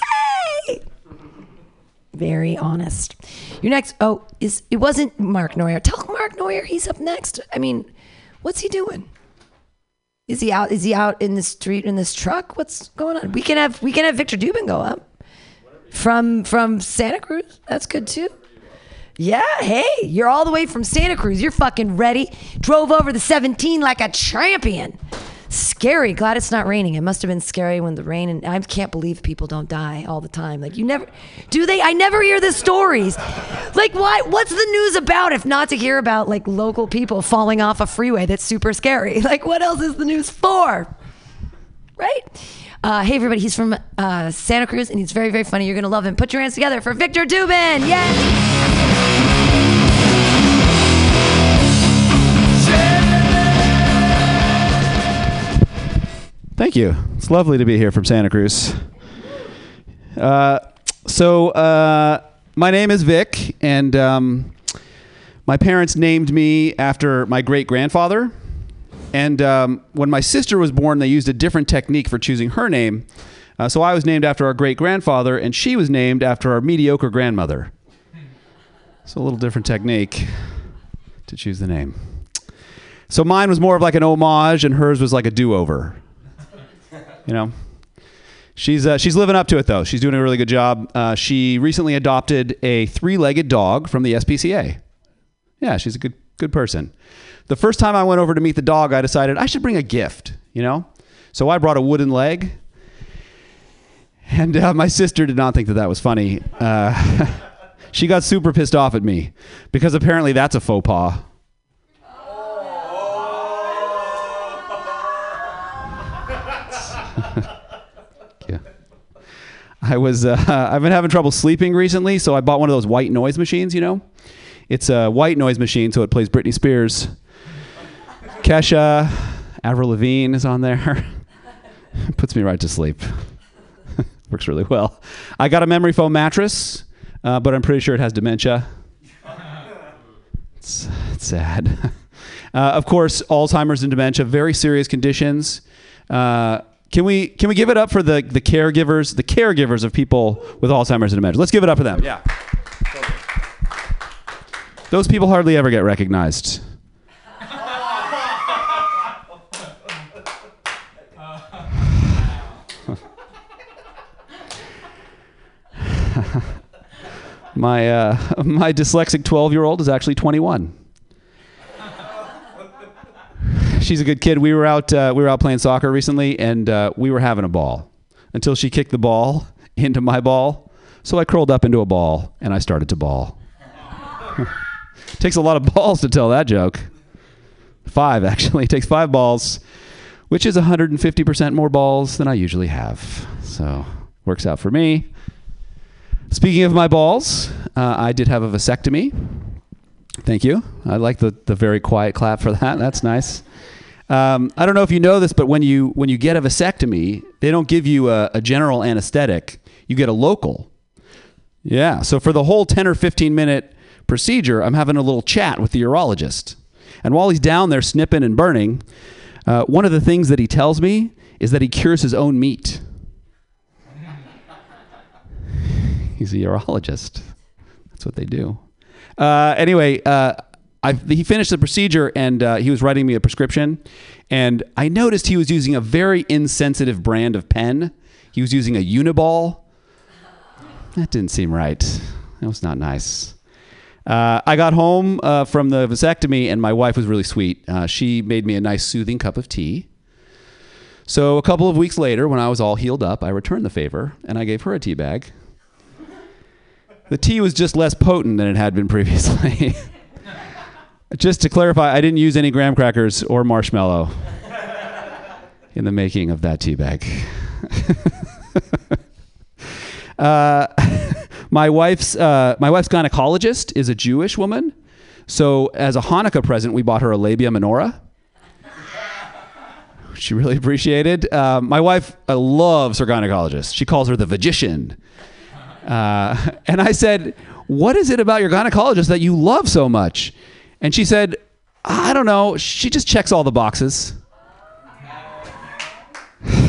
Yay! Very honest. Your next. Oh, is it wasn't Mark Neuer? Tell Mark Neuer he's up next. I mean, what's he doing? Is he out? Is he out in the street in this truck? What's going on? We can have we can have Victor Dubin go up from from Santa Cruz. That's good too. Yeah, hey, you're all the way from Santa Cruz. You're fucking ready. Drove over the 17 like a champion. Scary. Glad it's not raining. It must have been scary when the rain and I can't believe people don't die all the time. Like you never do they? I never hear the stories. Like why what's the news about if not to hear about like local people falling off a freeway that's super scary? <laughs> Like what else is the news for? Right? Uh, hey everybody, he's from uh, Santa Cruz and he's very very funny. You're gonna love him. Put your hands together for Victor Dubin. Yay! Thank you. It's lovely to be here from Santa Cruz. Uh, so, uh, my name is Vic, and um, my parents named me after my great grandfather. And um, when my sister was born, they used a different technique for choosing her name. Uh, so I was named after our great grandfather, and she was named after our mediocre grandmother. So a little different technique to choose the name. So mine was more of like an homage, and hers was like a do-over. You know, she's uh, she's living up to it though. She's doing a really good job. Uh, she recently adopted a three-legged dog from the SPCA. Yeah, she's a good good person. The first time I went over to meet the dog, I decided I should bring a gift. You know, so I brought a wooden leg. And uh, my sister did not think that that was funny. Uh, <laughs> she got super pissed off at me because apparently that's a faux pas. I was uh, <laughs> I've been having trouble sleeping recently, so I bought one of those white noise machines. You know, it's a white noise machine, so it plays Britney Spears, Kesha, Avril Lavigne is on there. <laughs> Puts me right to sleep. <laughs> Works really well. I got a memory foam mattress, uh, but I'm pretty sure it has dementia. It's, it's sad. Uh, of course, Alzheimer's and dementia, very serious conditions. Uh, can we can we give it up for the the caregivers, the caregivers of people with Alzheimer's and dementia? Let's give it up for them. Yeah. Those people hardly ever get recognized. <laughs> my uh, <laughs> my dyslexic 12 year old is actually 21 she's a good kid. We were out uh, we were out playing soccer recently and uh, we were having a ball until she kicked the ball <laughs> into my ball. So i curled up into a ball and i started to ball. <laughs> Takes a lot of balls to tell that joke. Five actually. <laughs> It takes five balls which is 150% more balls than i usually have. So works out for me. Speaking of my balls, uh, I did have a vasectomy. Thank you. I like the, the very quiet clap for that. That's nice. Um, I don't know if you know this, but when you when you get a vasectomy, they don't give you a, a general anesthetic. You get a local. Yeah. So for the whole 10 or 15 minute procedure, I'm having a little chat with the urologist. And while he's down there snipping and burning, uh, one of the things that he tells me is that he cures his own meat. <laughs> He's a urologist. That's what they do. Uh, anyway, uh, I, he finished the procedure and uh, he was writing me a prescription. And I noticed he was using a very insensitive brand of pen. He was using a Uniball. That didn't seem right. That was not nice. Uh, I got home uh, from the vasectomy, and my wife was really sweet. Uh, she made me a nice, soothing cup of tea. So a couple of weeks later, when I was all healed up, I returned the favor and I gave her a tea bag. The tea was just less potent than it had been previously. <laughs> just to clarify, I didn't use any graham crackers or marshmallow in the making of that tea bag. <laughs> uh, <laughs> my wife's uh, my wife's gynecologist is a Jewish woman, so as a Hanukkah present, we bought her a labia minora. She really appreciated. Uh, my wife uh, loves her gynecologist. She calls her the magician. Uh, <laughs> and I said, What is it about your gynecologist that you love so much? And she said, I don't know. She just checks all the boxes. <laughs>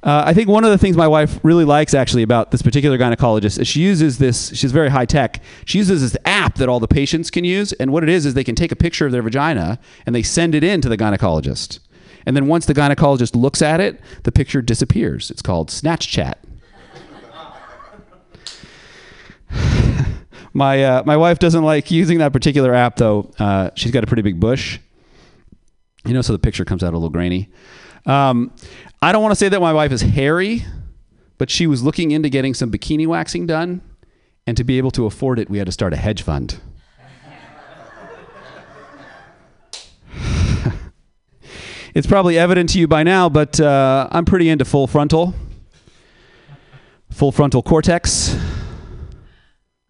Uh, I think one of the things my wife really likes actually about this particular gynecologist is she uses this, she's very high tech. She uses this app that all the patients can use. And what it is, is they can take a picture of their vagina and they send it in to the gynecologist. And then once the gynecologist looks at it, the picture disappears. It's called Snatch Chat. My, uh, my wife doesn't like using that particular app though. Uh, she's got a pretty big bush. You know, so the picture comes out a little grainy. Um, I don't want to say that my wife is hairy, but she was looking into getting some bikini waxing done. And to be able to afford it, we had to start a hedge fund. <laughs> it's probably evident to you by now, but uh, I'm pretty into full frontal. Full frontal cortex.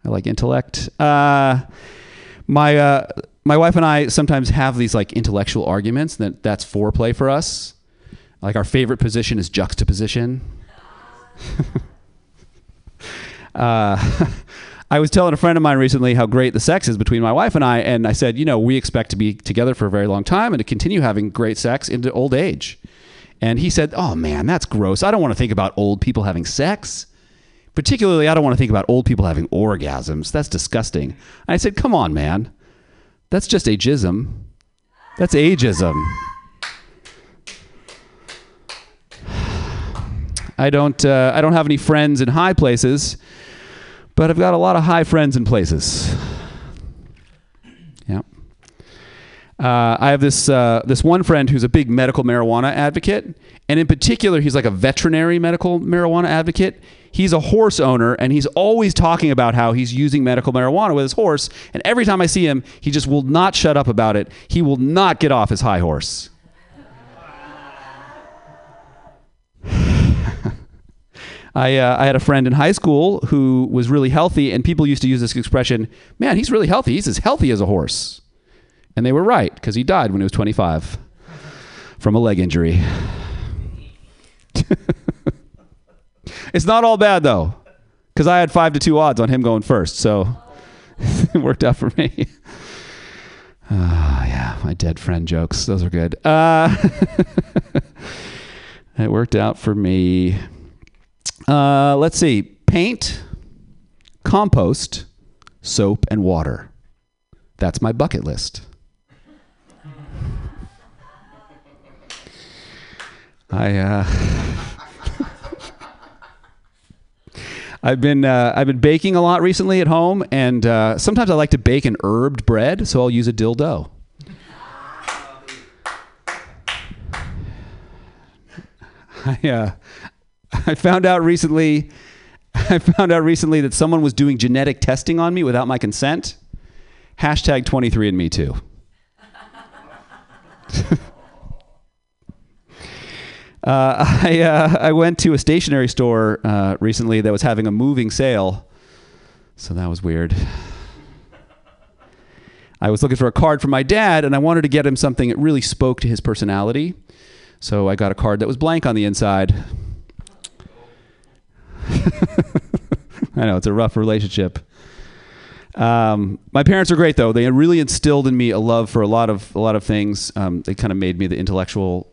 I like intellect. Uh, my uh, my wife and I sometimes have these like intellectual arguments. That that's foreplay for us. Like our favorite position is juxtaposition. <laughs> uh, <laughs> I was telling a friend of mine recently how great the sex is between my wife and I, and I said, you know, we expect to be together for a very long time and to continue having great sex into old age. And he said, oh man, that's gross. I don't want to think about old people having sex. Particularly, I don't want to think about old people having orgasms. That's disgusting. I said, come on, man. That's just ageism. That's ageism. <sighs> I don't uh, I don't have any friends in high places, but I've got a lot of high friends in places. Yeah. Uh, I have this uh, this one friend who's a big medical marijuana advocate, and in particular, he's like a veterinary medical marijuana advocate. He's a horse owner, and he's always talking about how he's using medical marijuana with his horse. And every time I see him, he just will not shut up about it. He will not get off his high horse. <sighs> I, uh, I had a friend in high school who was really healthy, and people used to use this expression, man, he's really healthy. He's as healthy as a horse. And they were right, because he died when he was 25 from a leg injury. <laughs> it's not all bad, though, because I had five to two odds on him going first, so <laughs> it worked out for me. <sighs> Ah, yeah, my dead friend jokes. Those are good. Uh, <laughs> it worked out for me. Uh, let's see paint, compost, soap, and water. That's my bucket list. I uh, <laughs> I've been uh, I've been baking a lot recently at home, and uh, sometimes I like to bake an herbed bread, so I'll use a dildo. <laughs> I uh, I found out recently. <laughs> I found out recently that someone was doing genetic testing on me without my consent. Hashtag 23andMe too. <laughs> Uh, <laughs> I uh, I went to a stationery store uh, recently that was having a moving sale, so that was weird. I was looking for a card for my dad, and I wanted to get him something that really spoke to his personality. So I got a card that was blank on the inside. <laughs> I know it's a rough relationship. Um, my parents are great though. They really instilled in me a love for a lot of a lot of things. Um, they kind of made me the intellectual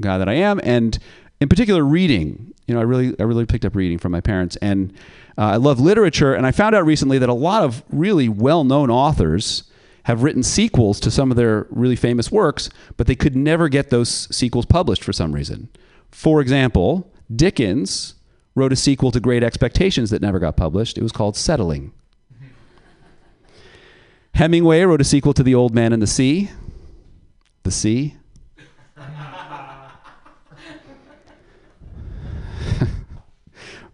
guy that I am, and in particular, reading. You know, I really I really picked up reading from my parents, and uh, I love literature. And I found out recently that a lot of really well known authors have written sequels to some of their really famous works, but they could never get those sequels published for some reason. For example, Dickens wrote a sequel to Great Expectations that never got published. It was called Settling. Hemingway wrote a sequel to The Old Man and the Sea. The Sea.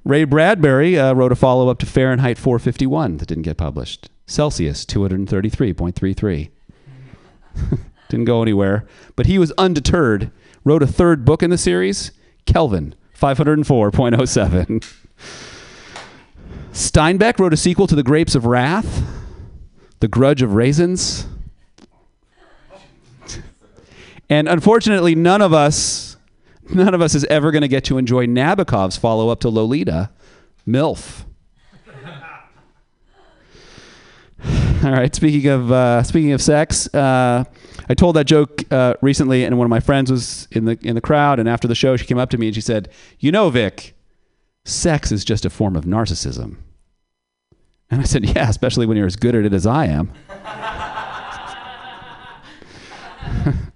Ray Bradbury uh, wrote a follow up to Fahrenheit 451 that didn't get published. Celsius 233.33. <laughs> didn't go anywhere. But he was undeterred, wrote a third book in the series, Kelvin 504.07. <laughs> Steinbeck wrote a sequel to The Grapes of Wrath, The Grudge of Raisins. <laughs> And unfortunately, none of us none of us is ever going to get to enjoy Nabokov's follow up to Lolita, MILF. <sighs> All right. Speaking of uh, speaking of sex, uh, I told that joke uh, recently, and one of my friends was in the in the crowd. And after the show, she came up to me and she said, "You know, Vic, sex is just a form of narcissism." And I said, "Yeah, especially when you're as good at it as I am." <laughs>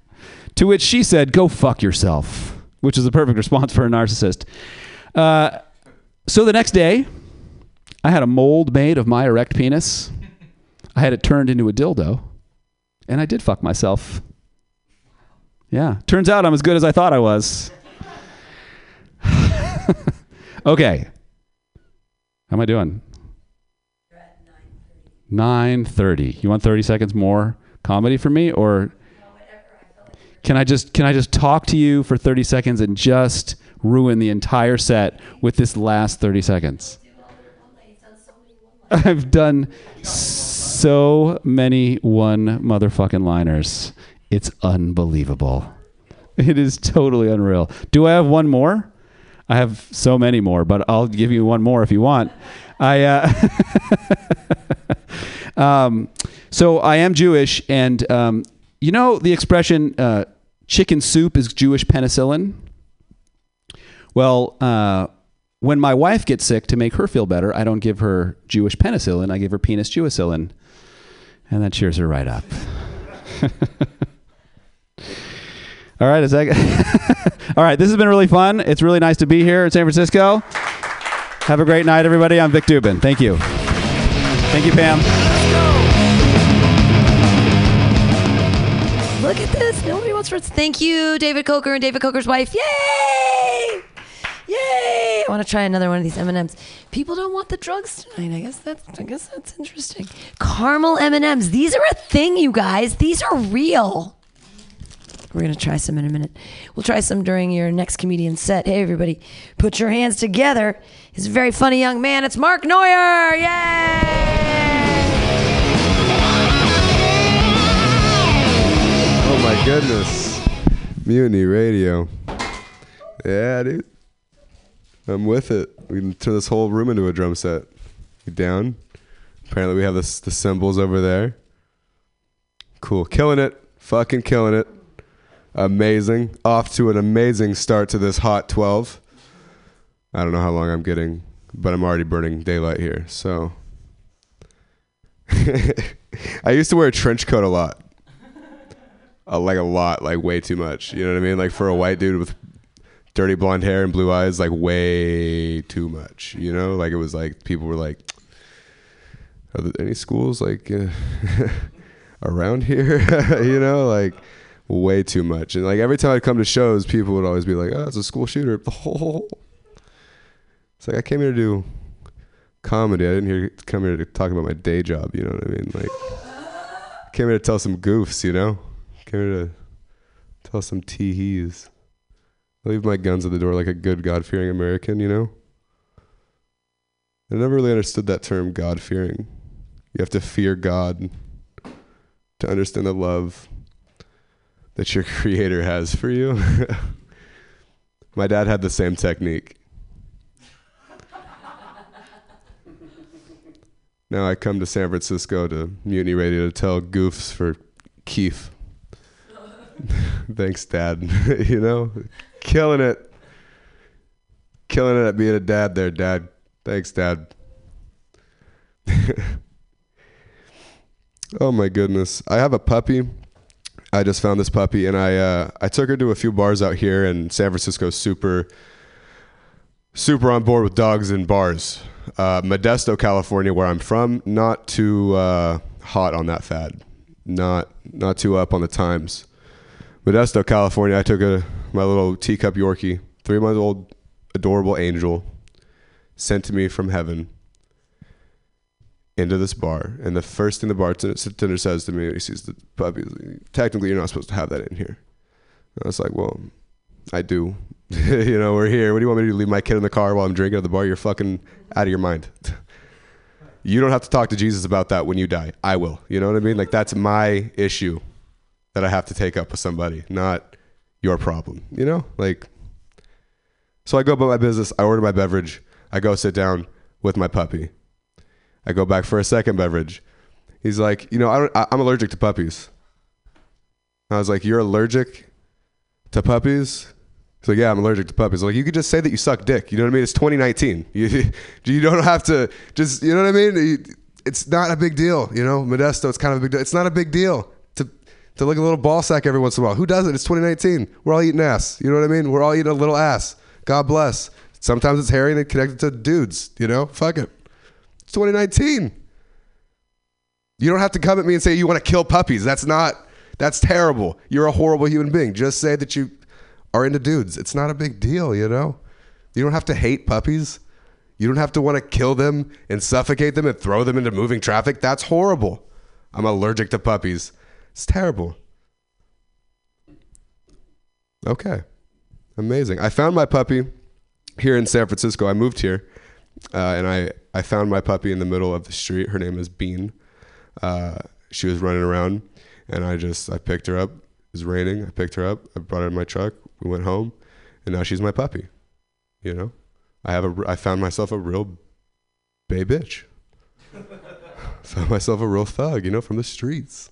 to which she said, "Go fuck yourself," which is a perfect response for a narcissist. Uh, so the next day, I had a mold made of my erect penis. I had it turned into a dildo, and I did fuck myself. Yeah, turns out I'm as good as I thought I was. <laughs> okay, how am I doing? Nine thirty. You want thirty seconds more comedy for me, or can I just can I just talk to you for thirty seconds and just ruin the entire set with this last thirty seconds? <laughs> I've done so many one motherfucking liners. It's unbelievable. It is totally unreal. Do I have one more? I have so many more, but I'll give you one more if you want. I uh, <laughs> um, so I am Jewish, and um, you know the expression uh, "chicken soup is Jewish penicillin." Well, uh, when my wife gets sick, to make her feel better, I don't give her Jewish penicillin. I give her penis Jewicillin. And that cheers her right up. <laughs> All right, is that <laughs> All right, this has been really fun. It's really nice to be here in San Francisco. Have a great night, everybody. I'm Vic Dubin. Thank you. Thank you, Pam. Look at this. Nobody wants fruits. Thank you, David Coker and David Coker's wife. Yay! Yay! I want to try another one of these M&Ms. People don't want the drugs tonight. I guess that's I guess that's interesting. Caramel M&Ms. These are a thing, you guys. These are real. We're to try some in a minute. We'll try some during your next comedian set. Hey, everybody, put your hands together. He's a very funny young man. It's Mark Neuer. Yay! My goodness. Mutiny Radio. Yeah, dude. I'm with it. We can turn this whole room into a drum set. You down? Apparently we have this, the cymbals over there. Cool. Killing it. Fucking killing it. Amazing. Off to an amazing start to this hot 12. I don't know how long I'm getting, but I'm already burning daylight here. So <laughs> I used to wear a trench coat a lot. Uh, like a lot, like way too much. You know what I mean? Like for a white dude with dirty blonde hair and blue eyes, like way too much. You know, like it was like people were like, "Are there any schools like uh, <laughs> around here?" <laughs> you know, like way too much. And like every time I'd come to shows, people would always be like, "Oh, it's a school shooter." <laughs> It's like I came here to do comedy. I didn't here come here to talk about my day job. You know what I mean? Like, came here to tell some goofs. You know, came here to tell some teehees. Leave my guns at the door like a good God fearing American, you know? I never really understood that term, God fearing. You have to fear God to understand the love that your <laughs> creator has for you. <laughs> my dad had the same technique. Now I come to San Francisco to Mutiny Radio to tell goofs for Keith. <laughs> Thanks, Dad. <laughs> you know, killing it. Killing it at being a dad there, Dad. Thanks, Dad. <laughs> oh my goodness. I have a puppy. I just found this puppy and I uh, I took her to a few bars out here and San Francisco super super on board with dogs and bars. Uh, Modesto, California, where I'm from, not too uh, hot on that fad. Not not too up on the times. Modesto, California, I took a my little teacup Yorkie, three month old, adorable angel, sent to me from heaven into this bar. And the first thing the bartender says to me he sees the puppy technically, you're not supposed to have that in here. And I was like, well, I do. <laughs> you know, we're here. What do you want me to do? Leave my kid in the car while I'm drinking at the bar? You're fucking out of your mind. <laughs> you don't have to talk to Jesus about that when you die. I will. You know what I mean? Like, that's my issue that I have to take up with somebody, not your problem. You know? Like, so I go about my business. I order my beverage. I go sit down with my puppy. I go back for a second beverage. He's like, you know, I don't, I, I'm allergic to puppies. I was like, you're allergic to puppies? He's like, yeah, I'm allergic to puppies. Like, you could just say that you suck dick. You know what I mean? It's 2019. <laughs> You, you don't have to just, you know what I mean? It's not a big deal. You know, Modesto, it's kind of a big deal. It's not a big deal to, look a little ball sack every once in a while. Who does it? It's 2019. We're all eating ass. You know what I mean? We're all eating a little ass. God bless. Sometimes it's hairy and it connected to dudes. You know, fuck it. It's 2019. You don't have to come at me and say you want to kill puppies. That's not. That's terrible. You're a horrible human being. Just say that you are into dudes. It's not a big deal, you know? You don't have to hate puppies. You don't have to want to kill them and suffocate them and throw them into moving traffic. That's horrible. I'm allergic to puppies. It's terrible. Okay. Amazing. I found my puppy here in San Francisco. I moved here uh, and I, I found my puppy in the middle of the street. Her name is Bean. Uh, she was running around and I just I picked her up. It was raining. I picked her up. I brought her in my truck. We went home, and now she's my puppy. You know, I have a I found myself a real bay bitch. <laughs> found myself a real thug. You know, from the streets.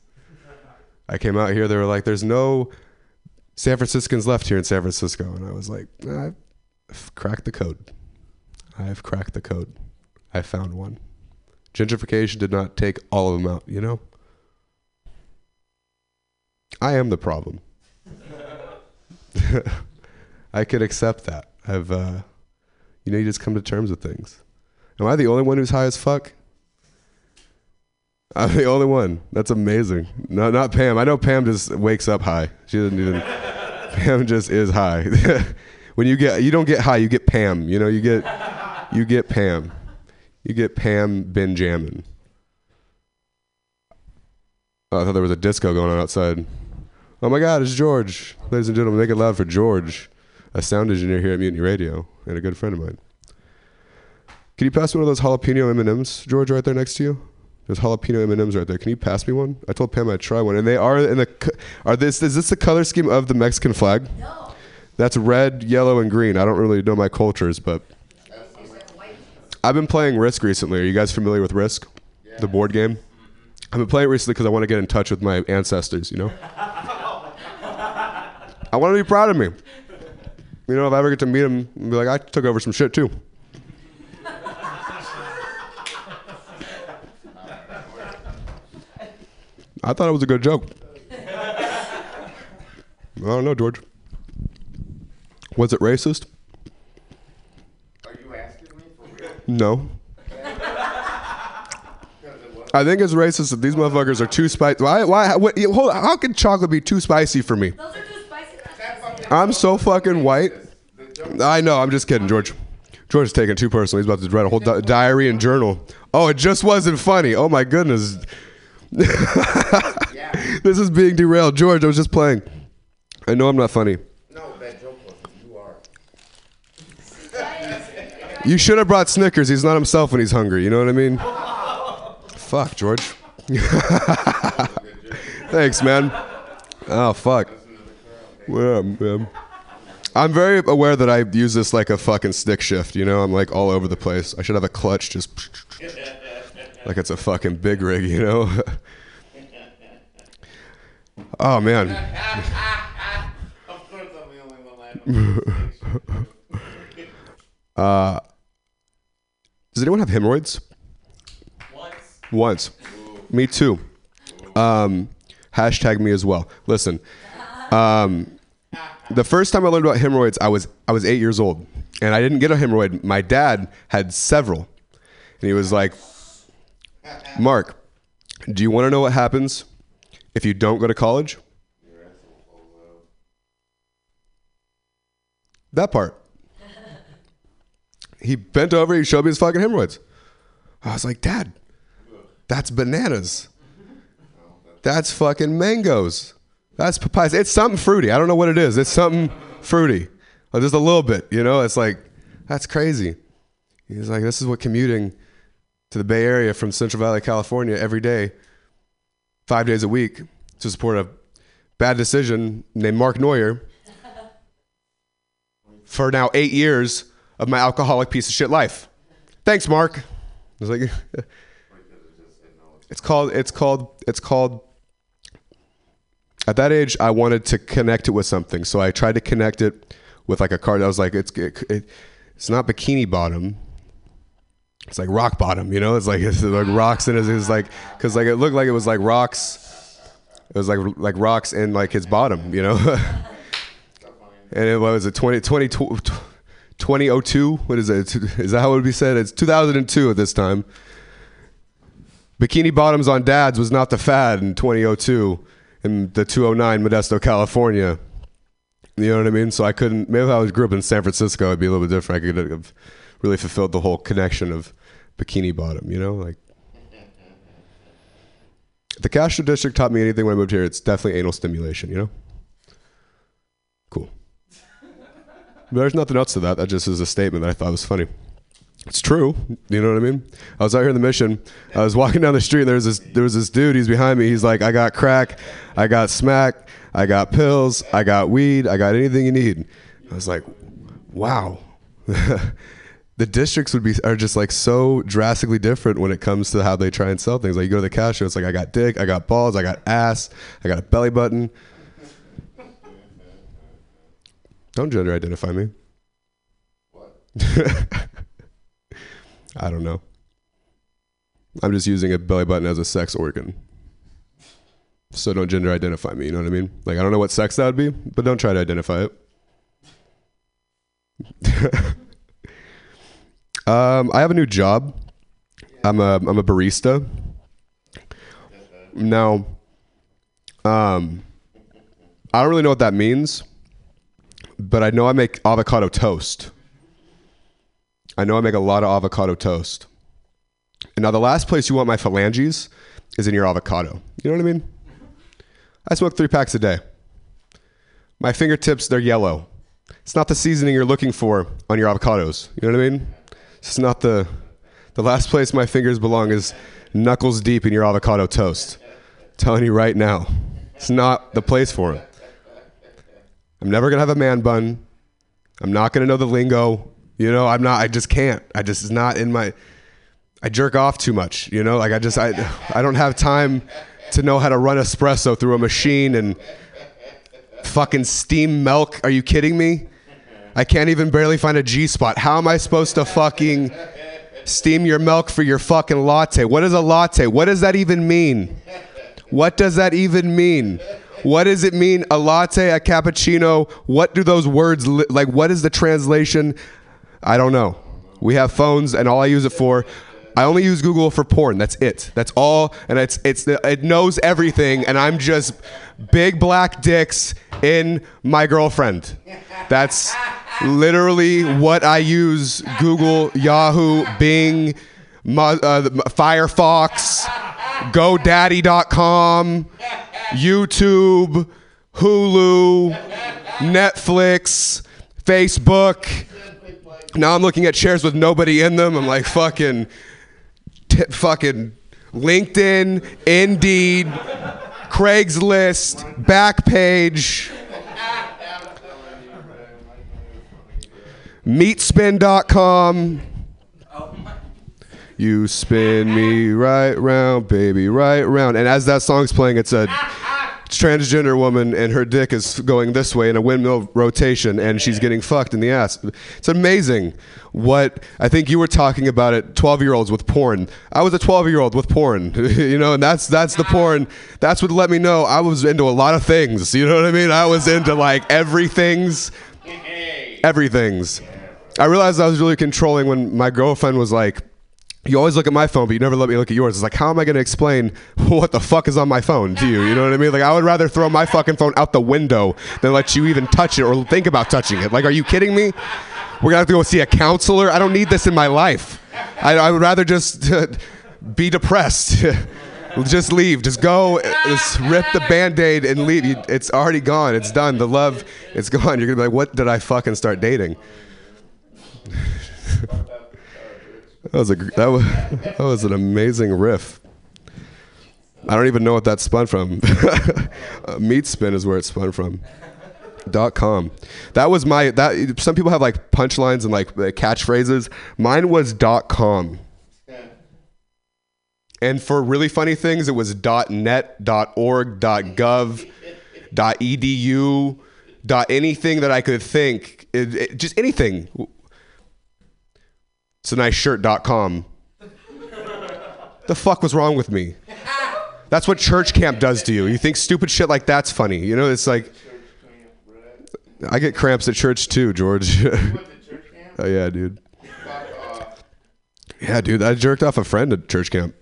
I came out here. They were like, "There's no San Franciscans left here in San Francisco," and I was like, "I've cracked the code. I've cracked the code. I found one." Gentrification did not take all of them out. You know. I am the problem. <laughs> I could accept that. I've, uh, you know, you just come to terms with things. Am I the only one who's high as fuck? I'm the only one. That's amazing. No, not Pam. I know Pam just wakes up high. She doesn't even. <laughs> Pam just is high. <laughs> when you get, you don't get high. You get Pam. You know, you get, you get Pam. You get Pam Benjamin. Oh, I thought there was a disco going on outside. Oh my God, it's George. Ladies and gentlemen, make it loud for George, a sound engineer here at Mutiny Radio and a good friend of mine. Can you pass one of those jalapeno M&Ms, George, right there next to you? There's jalapeno M&Ms right there. Can you pass me one? I told Pam I'd try one, and they are in the. Are this is this the color scheme of the Mexican flag? No. That's red, yellow, and green. I don't really know my cultures, but I've been playing Risk recently. Are you guys familiar with Risk, the board game? I've been playing it recently because I want to get in touch with my ancestors. You know. <laughs> I want to be proud of me. You know, if I ever get to meet him, be like, I took over some shit too. I thought it was a good joke. I don't know, George. Was it racist? Are you asking me for real? No. I think it's racist that these motherfuckers are too spicy. Why? Why? What, hold on, how can chocolate be too spicy for me? Those are too spicy. I'm so fucking white. I know. I'm just kidding, George. George is taking it too personal. He's about to write a whole di- diary and journal. Oh, it just wasn't funny. Oh my goodness. <laughs> this is being derailed. George, I was just playing. I know I'm not funny. No, that joke was you are. You should have brought Snickers. He's not himself when he's hungry. You know what I mean? fuck, George. <laughs> Thanks, man. Oh, fuck. What up, man? I'm very aware that I use this like a fucking stick shift. You know, I'm like all over the place. I should have a clutch just <laughs> like it's a fucking big rig. You know. <laughs> oh man. <laughs> Of course, I'm the only one that. <laughs> Uh, does anyone have hemorrhoids? Once. Once. Me too. Um, hashtag me as well. Listen, um, the first time I learned about hemorrhoids, I was I was eight years old, and I didn't get a hemorrhoid. My dad had several, and he was like, "Mark, do you want to know what happens if you don't go to college?" That part. He bent over. He showed me his fucking hemorrhoids. I was like, Dad, that's bananas. That's fucking mangoes. That's papayas. It's something fruity. I don't know what it is. It's something fruity. Just a little bit, you know? It's like, that's crazy. He's like, this is what commuting to the Bay Area from Central Valley, California every day, five days a week to support a bad decision named Mark Neuer <laughs> for now eight years of my alcoholic piece of shit life. Thanks, Mark. I was like, <laughs> it's called, it's called, it's called. At that age, I wanted to connect it with something, so I tried to connect it with like a card. I was like, it's, it, it, it's not bikini bottom. It's like rock bottom, you know. It's like <laughs> it's like rocks and it's, it's like because like it looked like it was like rocks. It was like like rocks in like his bottom, you know. <laughs> and it was it 20, 20, 2002 what is it is that how it would be said it's 2002 at this time bikini bottoms on dads was not the fad in 2002 in the 209 modesto california you know what i mean so i couldn't maybe if i was grew up in san francisco it'd be a little bit different i could have really fulfilled the whole connection of bikini bottom you know like the castro district taught me anything when i moved here it's definitely anal stimulation you know cool there's nothing else to that. That just is a statement that I thought was funny. It's true. You know what I mean? I was out here in the mission. I was walking down the street and there was this there was this dude, he's behind me. He's like, I got crack, I got smack, I got pills, I got weed, I got anything you need. I was like, wow. <laughs> the districts would be are just like so drastically different when it comes to how they try and sell things. Like you go to the cash, it's like I got dick, I got balls, I got ass, I got a belly button. Don't gender identify me. What? <laughs> I don't know. I'm just using a belly button as a sex organ. So don't gender identify me, you know what I mean? Like I don't know what sex that would be, but don't try to identify it. <laughs> um, I have a new job. I'm a I'm a barista. Now, um, I don't really know what that means but I know I make avocado toast. I know I make a lot of avocado toast. And now the last place you want my phalanges is in your avocado. You know what I mean? I smoke three packs a day. My fingertips, they're yellow. It's not the seasoning you're looking for on your avocados. You know what I mean? It's not the the last place my fingers belong is knuckles deep in your avocado toast. telling you right now. It's not the place for them. I'm never gonna have a man bun. I'm not gonna know the lingo. You know, I'm not. I just can't. I just is not in my. I jerk off too much. You know, like I just I I don't have time to know how to run espresso through a machine and fucking steam milk. Are you kidding me? I can't even barely find a G spot. How am I supposed to fucking steam your milk for your fucking latte? What is a latte? What does that even mean? What does that even mean? What does it mean? A latte, a cappuccino? What do those words li- like? What is the translation? I don't know. We have phones, and all I use it for. I only use Google for porn. That's it. That's all, and it's it's it knows everything, and I'm just big black dicks in my girlfriend. That's literally what I use: Google, Yahoo, Bing, Mo- uh, Firefox, GoDaddy.com. YouTube, Hulu, Netflix, Facebook, Now I'm looking at chairs with nobody in them. I'm like fucking, t- fucking LinkedIn, Indeed, Craigslist, Backpage, Meatspin.com. You spin me right round, baby, right round. And as that song's playing, it's a transgender woman and her dick is going this way in a windmill rotation and she's getting fucked in the ass. It's amazing what I think you were talking about it 12 year olds with porn. I was a 12 year old with porn, <laughs> you know, and that's that's the porn. That's what let me know I was into a lot of things. You know what I mean? I was into like everything's everything's. I realized I was really controlling when my girlfriend was like you always look at my phone, but you never let me look at yours. It's like, how am I going to explain <laughs> what the fuck is on my phone to you? You know what I mean? Like, I would rather throw my fucking phone out the window than let you even touch it or think about touching it. Like, are you kidding me? We're going to have to go see a counselor? I don't need this in my life. I, I would rather just <laughs> be depressed. <laughs> just leave. Just go. Just rip the band aid and leave. It's already gone. It's done. The love, it's gone. You're going to be like, what did I fucking start dating? That was a that was that was an amazing riff. I don't even know what that spun from. <laughs> uh, meat spin is where it spun from. Dot com. That was my that. Some people have like punchlines and like uh, catchphrases. Mine was dot com. And for really funny things, it was dot net, dot org, dot gov, edu, dot anything that I could think. It, it- just anything. It's a nice shirt.com. the fuck was wrong with me? That's what church camp does to you. You think stupid shit like that's funny. You know, it's like I get cramps at church too, George. <laughs> oh yeah, dude. Yeah, dude. I jerked off a friend at church camp.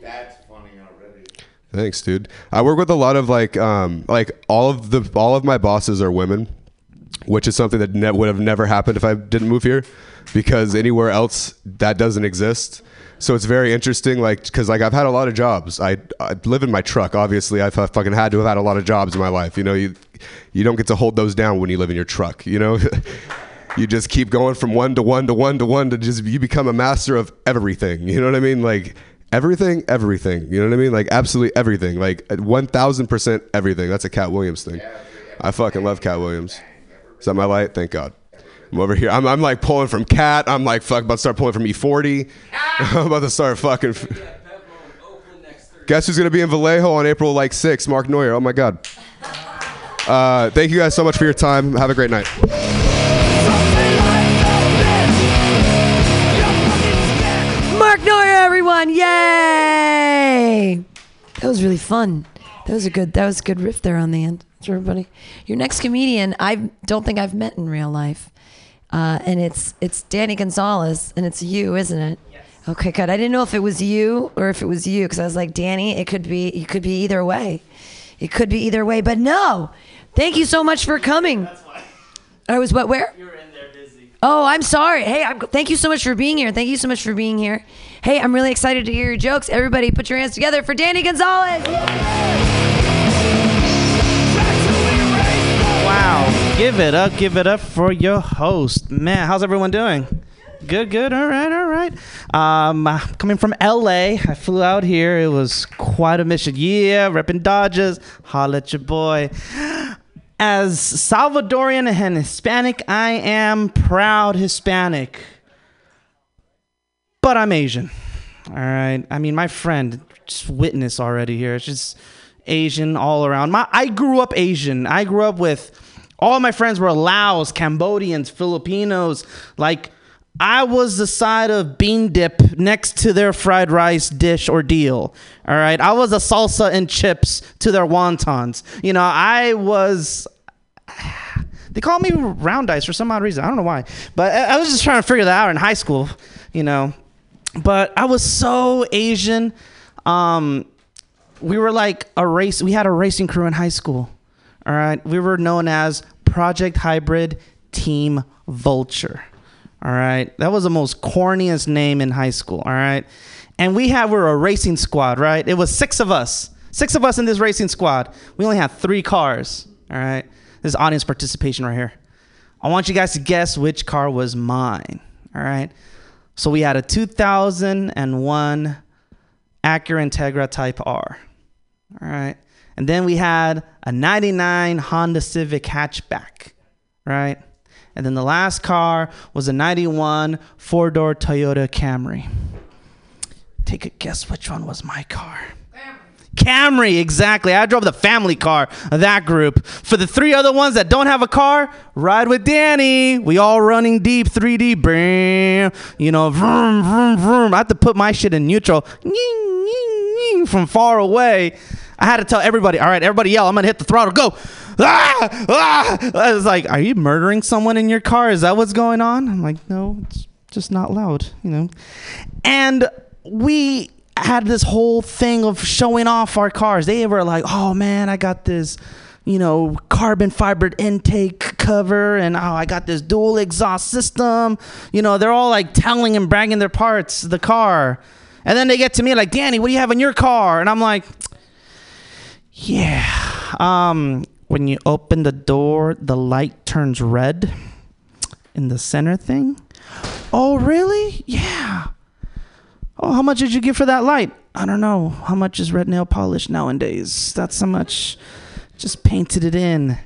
That's funny already. Thanks, dude. I work with a lot of like, um, like all of the all of my bosses are women, which is something that ne- would have never happened if I didn't move here, because anywhere else that doesn't exist. So it's very interesting, like, because like I've had a lot of jobs. I I live in my truck. Obviously, I've uh, fucking had to have had a lot of jobs in my life. You know, you you don't get to hold those down when you live in your truck. You know. <laughs> you just keep going from one to one to one to one to just you become a master of everything. You know what I mean? Like everything, everything. You know what I mean? Like absolutely everything. Like one thousand percent everything. That's a Katt Williams thing. I fucking love Katt Williams. Is that my light? Thank God. I'm over here. I'm, I'm like pulling from Katt. I'm like fuck about to start pulling from E40. <laughs> I'm about to start fucking. f- Guess who's gonna be in Vallejo on April like 6th? Mark Neuer. Oh my God. Uh, thank you guys so much for your time. Have a great night. Mark Neuer, everyone! Yay! That was really fun. That was a good. That was a good riff there on the end. Everybody, your next comedian, I don't think I've met in real life, uh, and it's it's Danny Gonzalez, and it's you, isn't it? Okay, good. I didn't know if it was you or if it was you because I was like, Danny, it could be. It could be either way. It could be either way, but no. Thank you so much for coming. That's why. I was what? Where? You're in there busy. Oh, I'm sorry. Hey, I'm, thank you so much for being here. Thank you so much for being here. Hey, I'm really excited to hear your jokes. Everybody, put your hands together for Danny Gonzalez. Wow. Give it up. Give it up for your host. Man, how's everyone doing? Good, good. All right, all right. Um, uh, coming from LA, I flew out here. It was quite a mission. Yeah, repping Dodgers. Holla at your boy. As Salvadorian and Hispanic, I am proud Hispanic. But I'm Asian. All right. I mean, my friend, just witness already here. It's just Asian all around. My I grew up Asian. I grew up with all my friends were Laos, Cambodians, Filipinos. Like I was the side of bean dip next to their fried rice dish ordeal. All right. I was a salsa and chips to their wontons. You know, I was they call me round dice for some odd reason. I don't know why. But I was just trying to figure that out in high school, you know. But I was so Asian. Um, we were like a race. We had a racing crew in high school. All right. We were known as Project Hybrid Team Vulture. All right. That was the most corniest name in high school. All right. And we had, we were a racing squad, right? It was six of us. Six of us in this racing squad. We only had three cars. All right. This is audience participation right here. I want you guys to guess which car was mine. All right. So we had a 2001 Acura Integra Type R. All right. And then we had a 99 Honda Civic hatchback. Right. And then the last car was a 91 four door Toyota Camry. Take a guess which one was my car. Camry, exactly. I drove the family car of that group. For the three other ones that don't have a car, ride with Danny. We all running deep 3D. Bam. You know, vroom, vroom, vroom. I have to put my shit in neutral from far away. I had to tell everybody, all right, everybody yell, I'm going to hit the throttle. Go. Ah, ah. I was like, are you murdering someone in your car? Is that what's going on? I'm like, no, it's just not loud, you know. And we had this whole thing of showing off our cars. They were like, "Oh man, I got this, you know, carbon fibered intake cover, and oh, I got this dual exhaust system." You know, they're all like telling and bragging their parts, the car, and then they get to me like, "Danny, what do you have in your car?" And I'm like, "Yeah, um, when you open the door, the light turns red in the center thing." Oh, really? Yeah. Oh, how much did you give for that light? I don't know. How much is red nail polish nowadays? That's how much. Just painted it in.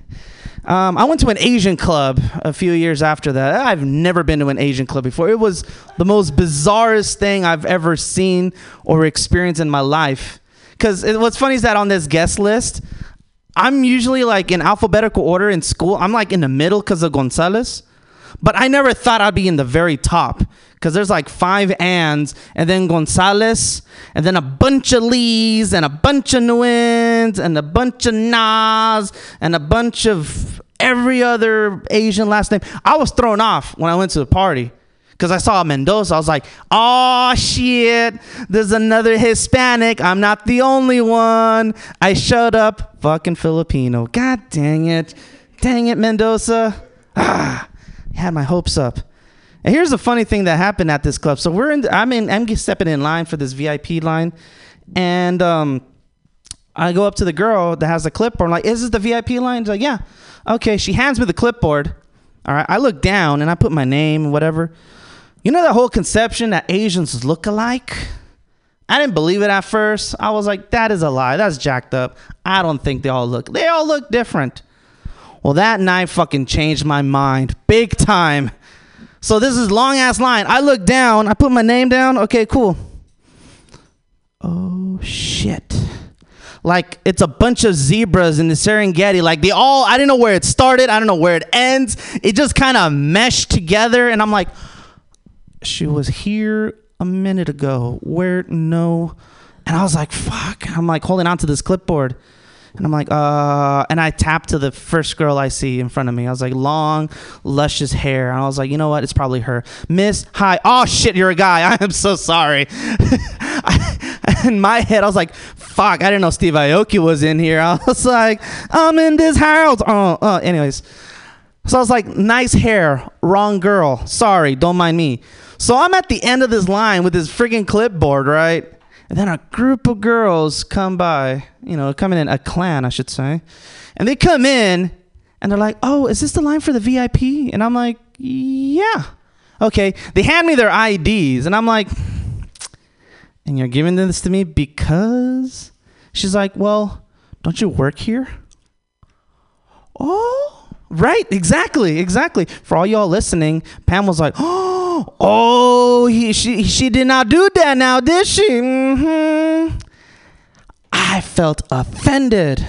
Um, I went to an Asian club a few years after that. I've never been to an Asian club before. It was the most bizarrest thing I've ever seen or experienced in my life. Because what's funny is that on this guest list, I'm usually like in alphabetical order in school. I'm like in the middle because of Gonzalez. But I never thought I'd be in the very top because there's like five ands and then Gonzalez and then a bunch of Lees and a bunch of Nguyen's and a bunch of Nas and a bunch of every other Asian last name. I was thrown off when I went to the party because I saw Mendoza. I was like, oh shit, there's another Hispanic. I'm not the only one. I showed up fucking Filipino. God dang it. Dang it, Mendoza. <sighs> Ah had my hopes up. And here's the funny thing that happened at this club. So we're in. I'm in. I'm stepping in line for this VIP line, and um, I go up to the girl that has the clipboard. I'm like, "Is this the VIP line?" She's like, "Yeah." Okay. She hands me the clipboard. All right. I look down and I put my name and whatever. You know that whole conception that Asians look alike. I didn't believe it at first. I was like, "That is a lie. That's jacked up. I don't think they all look. They all look different." Well, that night fucking changed my mind big time. So this is long ass line. I look down. I put my name down. Okay, cool. Oh shit. Like it's a bunch of zebras in the Serengeti. Like they all, I didn't know where it started. I don't know where it ends. It just kind of meshed together. And I'm like, she was here a minute ago. Where? No. And I was like, fuck. I'm like holding on to this clipboard. And I'm like, uh, and I tap to the first girl I see in front of me. I was like, long, luscious hair. And I was like, you know what? It's probably her. Miss, hi. Oh, shit, you're a guy. <laughs> I am so sorry. <laughs> in my head, I was like, fuck, I didn't know Steve Aoki was in here. <laughs> I was like, I'm in this house. Oh, oh, anyways. So I was like, nice hair, wrong girl. Sorry, don't mind me. So I'm at the end of this line with this freaking clipboard, right? And then a group of girls come by, you know, coming in, a clan, I should say. And they come in and they're like, oh, is this the line for the VIP? And I'm like, yeah. Okay. They hand me their IDs and I'm like, and you're giving this to me because? She's like, well, don't you work here? Oh, right. Exactly. Exactly. For all y'all listening, Pam was like, oh, <gasps> oh, he, she, she did not do that now, did she? Mm-hmm. I felt offended.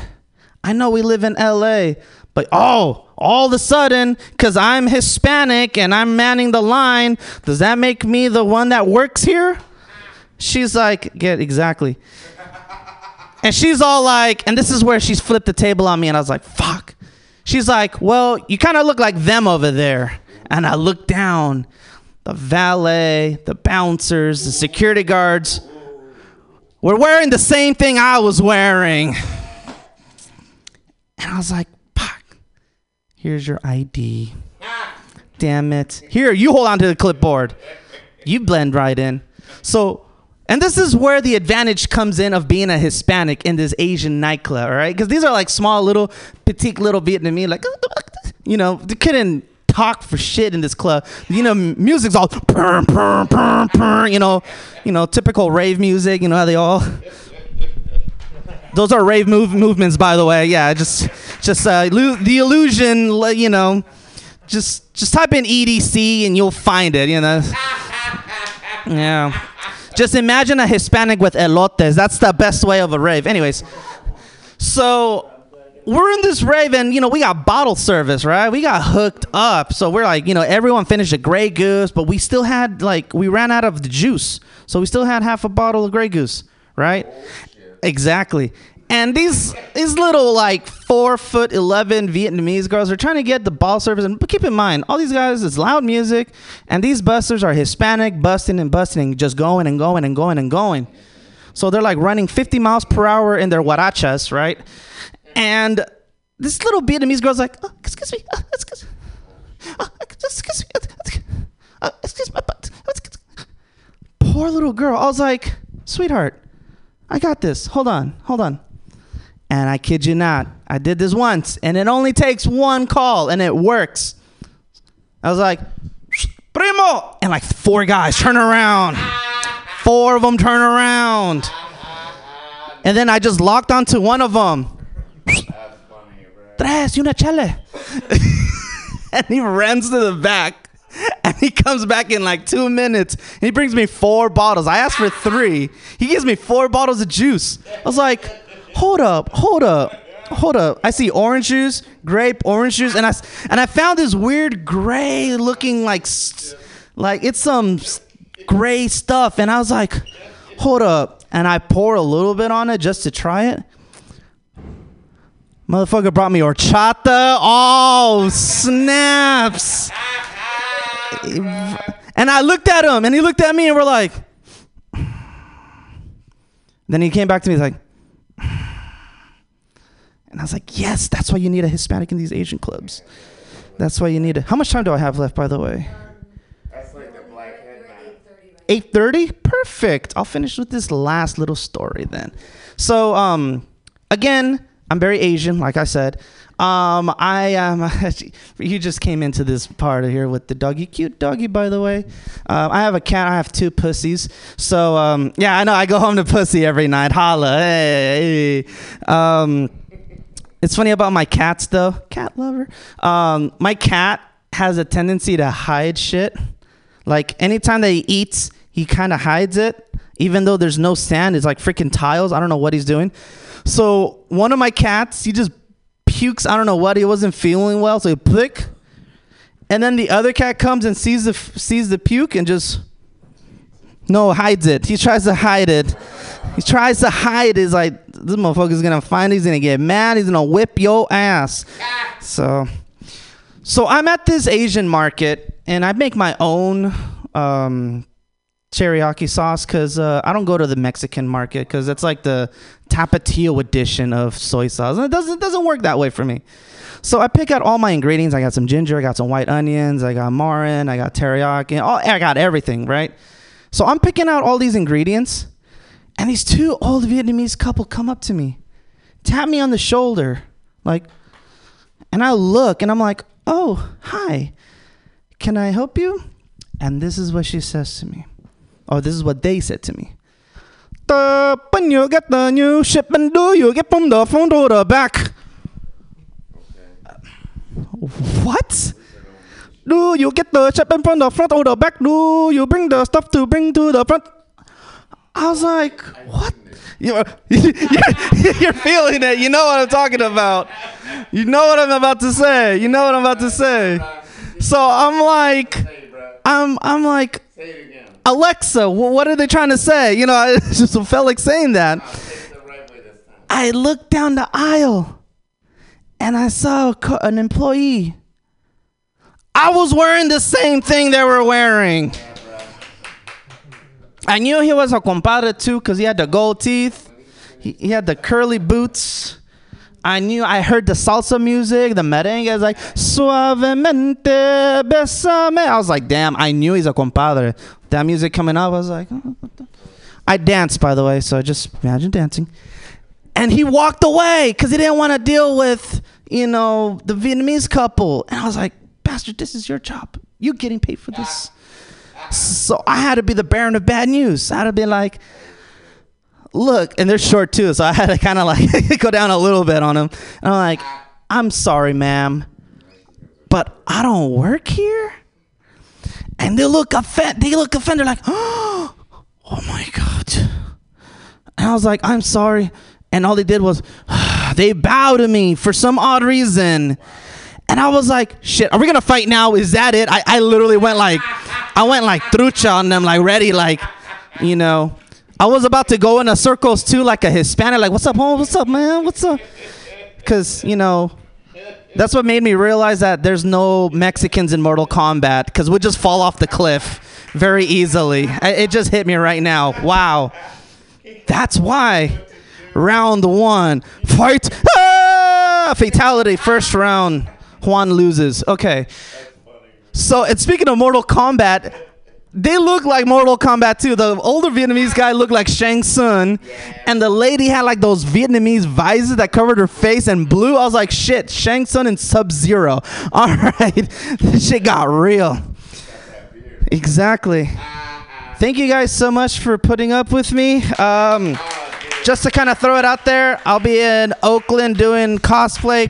I know we live in LA, but oh, all of a sudden, because I'm Hispanic and I'm manning the line, does that make me the one that works here? She's like, get exactly. And she's all like, and this is where she's flipped the table on me, and I was like, fuck. She's like, well, you kind of look like them over there. And I look down. The valet, the bouncers, the security guards were wearing the same thing I was wearing. And I was like. Here's your ID. Damn it. Here, you hold on to the clipboard. You blend right in. So, and this is where the advantage comes in of being a Hispanic in this Asian nightclub, all right? Because these are like small, little, petite, little Vietnamese, like, you know, they couldn't talk for shit in this club. You know, music's all you know, you know, typical rave music. You know how they all. <laughs> Those are rave move- movements, by the way. Yeah, just, just uh, the illusion. You know, just, just type in EDC and you'll find it. You know. <laughs> Yeah. Just imagine a Hispanic with elotes. That's the best way of a rave. Anyways, so we're in this rave and you know we got bottle service right? We got hooked up. So we're like you know everyone finished a Grey Goose but we still had like we ran out of the juice. So we still had half a bottle of Grey Goose right? Exactly and these these little like four foot eleven Vietnamese girls are trying to get the ball service. And keep in mind, all these guys is loud music, and these busters are Hispanic, busting and busting, and just going and going and going and going. So they're like running 50 miles per hour in their huarachas, right? And this little Vietnamese girl's like, oh, excuse me, uh, excuse, uh, excuse me, uh, excuse me, but, poor little girl. I was like, sweetheart, I got this. Hold on, hold on. And I kid you not, I did this once, and it only takes one call, and it works. I was like, primo, and like four guys turn around. Four of them turn around. And then I just locked onto one of them. Tres y una chale. <laughs> and he runs to the back. And he comes back in like two minutes. And he brings me four bottles. I asked for three. He gives me four bottles of juice. I was like, hold up, hold up, hold up. I see orange juice, grape, orange juice, and I and I found this weird gray looking like like it's some gray stuff. And I was like, hold up. And I pour a little bit on it just to try it. Motherfucker brought me horchata. Oh, snaps. And I looked at him and he looked at me and we're like, then he came back to me he's like, and I was like, yes, that's why you need a Hispanic in these Asian clubs. That's why you need it. How much time do I have left, by the way? That's like the black headband. 8:30 perfect. I'll finish with this last little story then. So um again i'm very asian like i said. Um i am <laughs> you just came into this part of here with the doggy. Cute doggy by the way. Um, i have a cat. I have two pussies. So um yeah i know. I go home to pussy every night. Holla. Hey, hey. um it's funny about my cats though cat lover um my cat has a tendency to hide shit like anytime that he eats, he kind of hides it, even though there's no sand. It's like freaking tiles. I don't know what he's doing. So one of my cats, he just pukes. I don't know what. He wasn't feeling well, so he pick. And then the other cat comes and sees the sees the puke and just no hides it. He tries to hide it. He tries to hide. He's like this motherfucker's gonna find. it. He's gonna get mad. He's gonna whip your ass. So. So I'm at this Asian market and I make my own um, teriyaki sauce because uh, I don't go to the Mexican market because it's like the tapatio edition of soy sauce. And it doesn't it doesn't work that way for me. So I pick out all my ingredients. I got some ginger, I got some white onions, I got mirin, I got teriyaki, all, I got everything, right? So I'm picking out all these ingredients, and these two old Vietnamese couple come up to me, tap me on the shoulder, like, and I look and I'm like, oh, hi, can I help you? And this is what she says to me. Or this is what they said to me. When you get the new shipment, do you get from the front or the back? What? Do you get the shipment from the front or the back? Do you bring the stuff to bring to the front? I was like, what? <laughs> You're, feeling it. You know what I'm talking about. You know what I'm about to say. You know what I'm about to say. So I'm like, I'm I'm like. Alexa, what are they trying to say? You know, <laughs> I just felt like saying that. I looked down the aisle and I saw an employee. I was wearing the same thing they were wearing. I knew he was a compadre too because he had the gold teeth. He, he had the curly boots. I knew I heard the salsa music, the merengue. I was like, suavemente besame. I was like, damn, I knew he's a compadre. That music coming up, I was like, oh, I danced, by the way, so just imagine dancing. And he walked away because he didn't want to deal with, you know, the Vietnamese couple. And I was like, Pastor, this is your job. You're getting paid for this. Ah. So I had to be the baron of bad news. I had to be like, look, and they're short too, so I had to kind of like <laughs> go down a little bit on them. And I'm like, I'm sorry, ma'am, but I don't work here. And they look offended. They look offended, like, <gasps> oh my god. And I was like, I'm sorry. And all they did was, <sighs> they bowed to me for some odd reason. And I was like, shit, are we gonna fight now? Is that it? I, I literally went like, I went like trucha on them, like ready, like, you know. I was about to go into circles too, like a Hispanic, like, what's up, home? What's up, man? What's up? Because, you know, that's what made me realize that there's no Mexicans in Mortal Kombat because we just fall off the cliff very easily. It just hit me right now. Wow. That's why. Round one. Fight. Ah! Fatality. First round. Juan loses. Okay. So, and speaking of Mortal Kombat, they look like Mortal Kombat too. The older Vietnamese guy looked like Shang Tsung, and the lady had like those Vietnamese visors that covered her face and blue. I was like, shit, Shang Tsung and Sub Zero. <laughs> All right, this shit got real. Exactly. Thank you guys so much for putting up with me. Um, just to kind of throw it out there, I'll be in Oakland doing cosplay.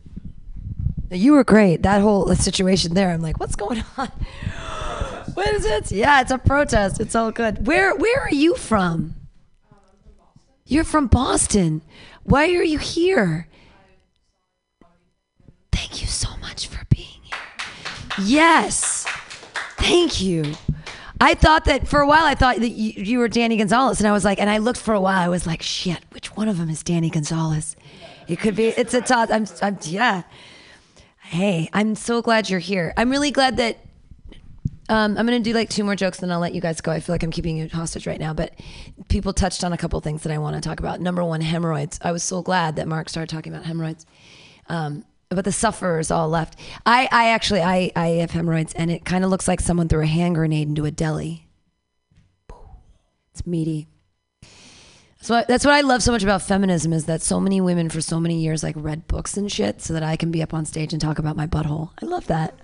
You were great. That whole situation there. I'm like, what's going <laughs> on? What is it? Yeah, it's a protest. It's all good. Where Where are you from? You're from Boston. Why are you here? Thank you so much for being here. Yes. Thank you. I thought that for a while, I thought that you, you were Danny Gonzalez. And I was like, and I looked for a while. I was like, shit, which one of them is Danny Gonzalez? It could be, it's a toss. I'm, I'm, yeah. Hey, I'm so glad you're here. I'm really glad that um, I'm going to do like two more jokes, then I'll let you guys go. I feel like I'm keeping you hostage right now, but people touched on a couple things that I want to talk about. Number one, hemorrhoids. I was so glad that Mark started talking about hemorrhoids. Um, but the sufferers all left. I, I actually, I, I have hemorrhoids, and it kind of looks like someone threw a hand grenade into a deli. It's meaty. So that's what I love so much about feminism is that so many women for so many years like read books and shit so that I can be up on stage and talk about my butthole. I love that.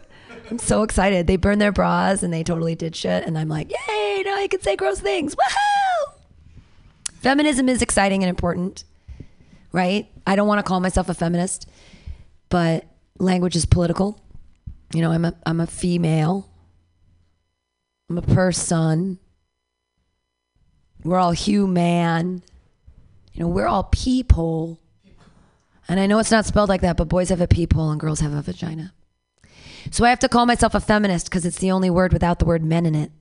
I'm so excited. They burned their bras and they totally did shit, and I'm like, yay! Now I can say gross things. Woohoo! Feminism is exciting and important, right? I don't want to call myself a feminist, but language is political. You know, I'm a I'm a female. I'm a person. We're all human. You know, we're all people. And I know it's not spelled like that, but boys have a peephole and girls have a vagina. So I have to call myself a feminist because it's the only word without the word men in it.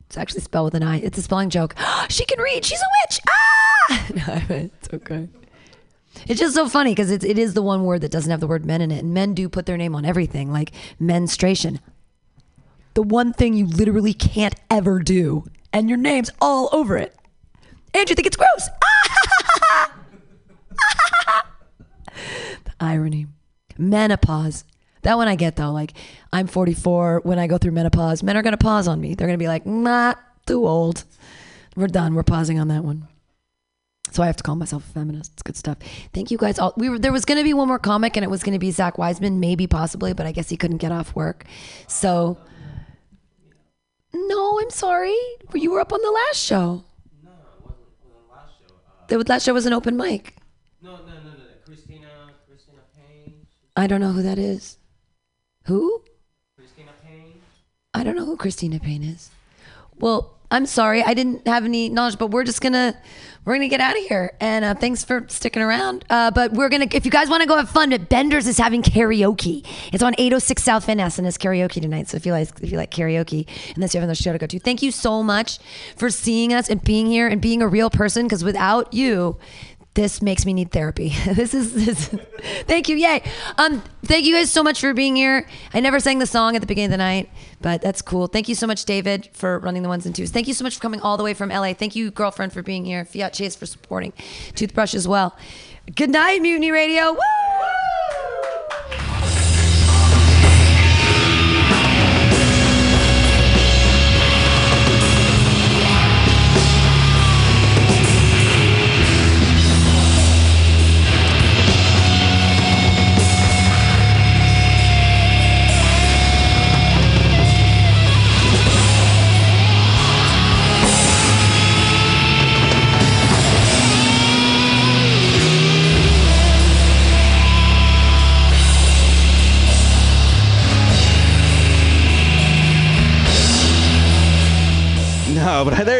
It's actually spelled with an I. It's a spelling joke. <gasps> she can read. She's a witch. Ah! <laughs> No, <laughs> it's okay. It's just so funny because it is the one word that doesn't have the word men in it. And men do put their name on everything, like menstruation. The one thing you literally can't ever do, and your name's all over it. And you think it's gross. <laughs> the irony. Menopause. That one I get though. Like, I'm 44. When I go through menopause, men are going to pause on me. They're going to be like, nah, too old. We're done. We're pausing on that one. So I have to call myself a feminist. It's good stuff. Thank you guys all. We were there was going to be one more comic, and it was going to be Zach Wiseman, maybe possibly, but I guess he couldn't get off work. So, no, I'm sorry. You were up on the last show. No, it wasn't the last show. Uh, The last show was an open mic. no, no, no, no, no. Christina, Christina Payne. I don't know who that is. Who? Christina Payne. I don't know who Christina Payne is. Well, I'm sorry, I didn't have any knowledge, but we're just gonna we're gonna get out of here. And uh, thanks for sticking around. Uh, but we're gonna if you guys want to go have fun, Bender's is having karaoke. It's on 806 South Van Ness and it's karaoke tonight. So if you like if you like karaoke, unless you have another show to go to, thank you so much for seeing us and being here and being a real person. Because without you, this makes me need therapy. <laughs> this is this. thank you, yay! Um, thank you guys so much for being here. I never sang the song at the beginning of the night, but that's cool. Thank you so much, David, for running the ones and twos. Thank you so much for coming all the way from LA. Thank you, girlfriend, for being here. Fiat Chase for supporting. Toothbrush as well. Good night, Mutiny Radio. Woo!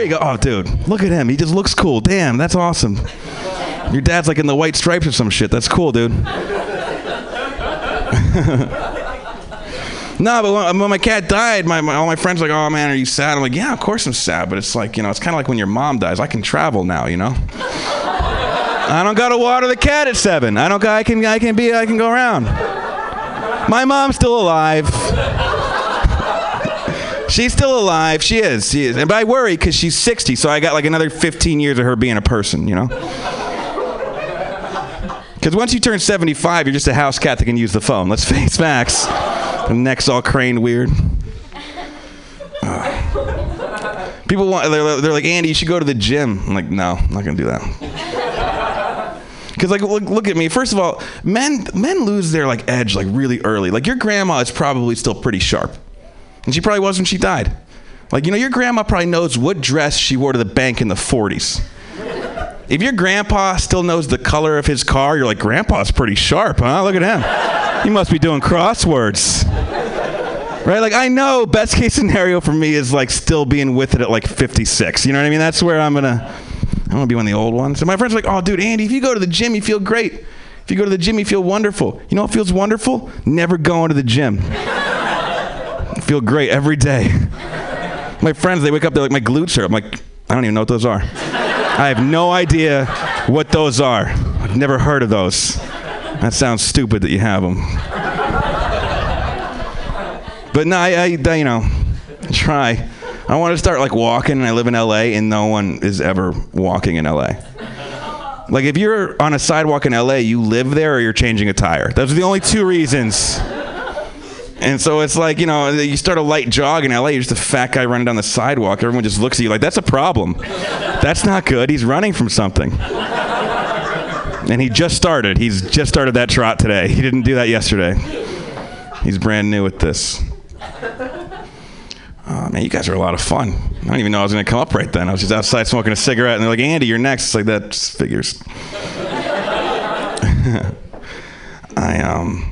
You go. Oh, dude, look at him. He just looks cool. Damn, that's awesome. Your dad's like in the white stripes or some shit. That's cool, dude. <laughs> No, but when, my cat died, my, my all my friends were like, "Oh man, are you sad?" I'm like, "Yeah, of course I'm sad." But it's like, you know, it's kind of like when your mom dies. I can travel now, you know. <laughs> I don't gotta water the cat at seven. I don't. I can. I can be. I can go around. My mom's still alive. She's still alive. She is. She is. And but I worry because she's 60, so I got like another 15 years of her being a person, you know? <laughs> Because once you turn 75, you're just a house cat that can use the phone. Let's face facts. The neck's all craned weird. Ugh. <sighs> People want, they're, they're like, Andy, you should go to the gym. I'm like, no, I'm not going to do that. <laughs> Because like look, look at me. First of all, men men lose their like edge like really early. Like your grandma is probably still pretty sharp, and she probably was when she died. Like you know, your grandma probably knows what dress she wore to the bank in the 40s. If your grandpa still knows the color of his car, you're like, Grandpa's pretty sharp, huh? Look at him. He must be doing crosswords. Right? Like, I know best case scenario for me is like still being with it at like 56. You know what I mean? That's where I'm gonna, I'm gonna be one of the old ones. And my friends are like, oh, dude, Andy, if you go to the gym, you feel great. If you go to the gym, you feel wonderful. You know what feels wonderful? Never going to the gym. Feel great every day. <laughs> My friends, they wake up, they're like, my glutes hurt. I'm like, I don't even know what those are. I have no idea what those are. I've never heard of those. That sounds stupid that you have them. But no, I, I, I, you know, try. I want to start like walking, and I live in LA, and no one is ever walking in LA. Like if you're on a sidewalk in LA, you live there or you're changing a tire. Those are the only two reasons. And so it's like, you know, you start a light jog in LA, you're just a fat guy running down the sidewalk. Everyone just looks at you like, that's a problem. That's not good. He's running from something. And he just started. He's just started that trot today. He didn't do that yesterday. He's brand new at this. Oh, man, you guys are a lot of fun. I don't even know I was going to come up right then. I was just outside smoking a cigarette, and they're like, Andy, you're next. It's like, that figures. <laughs> I, um,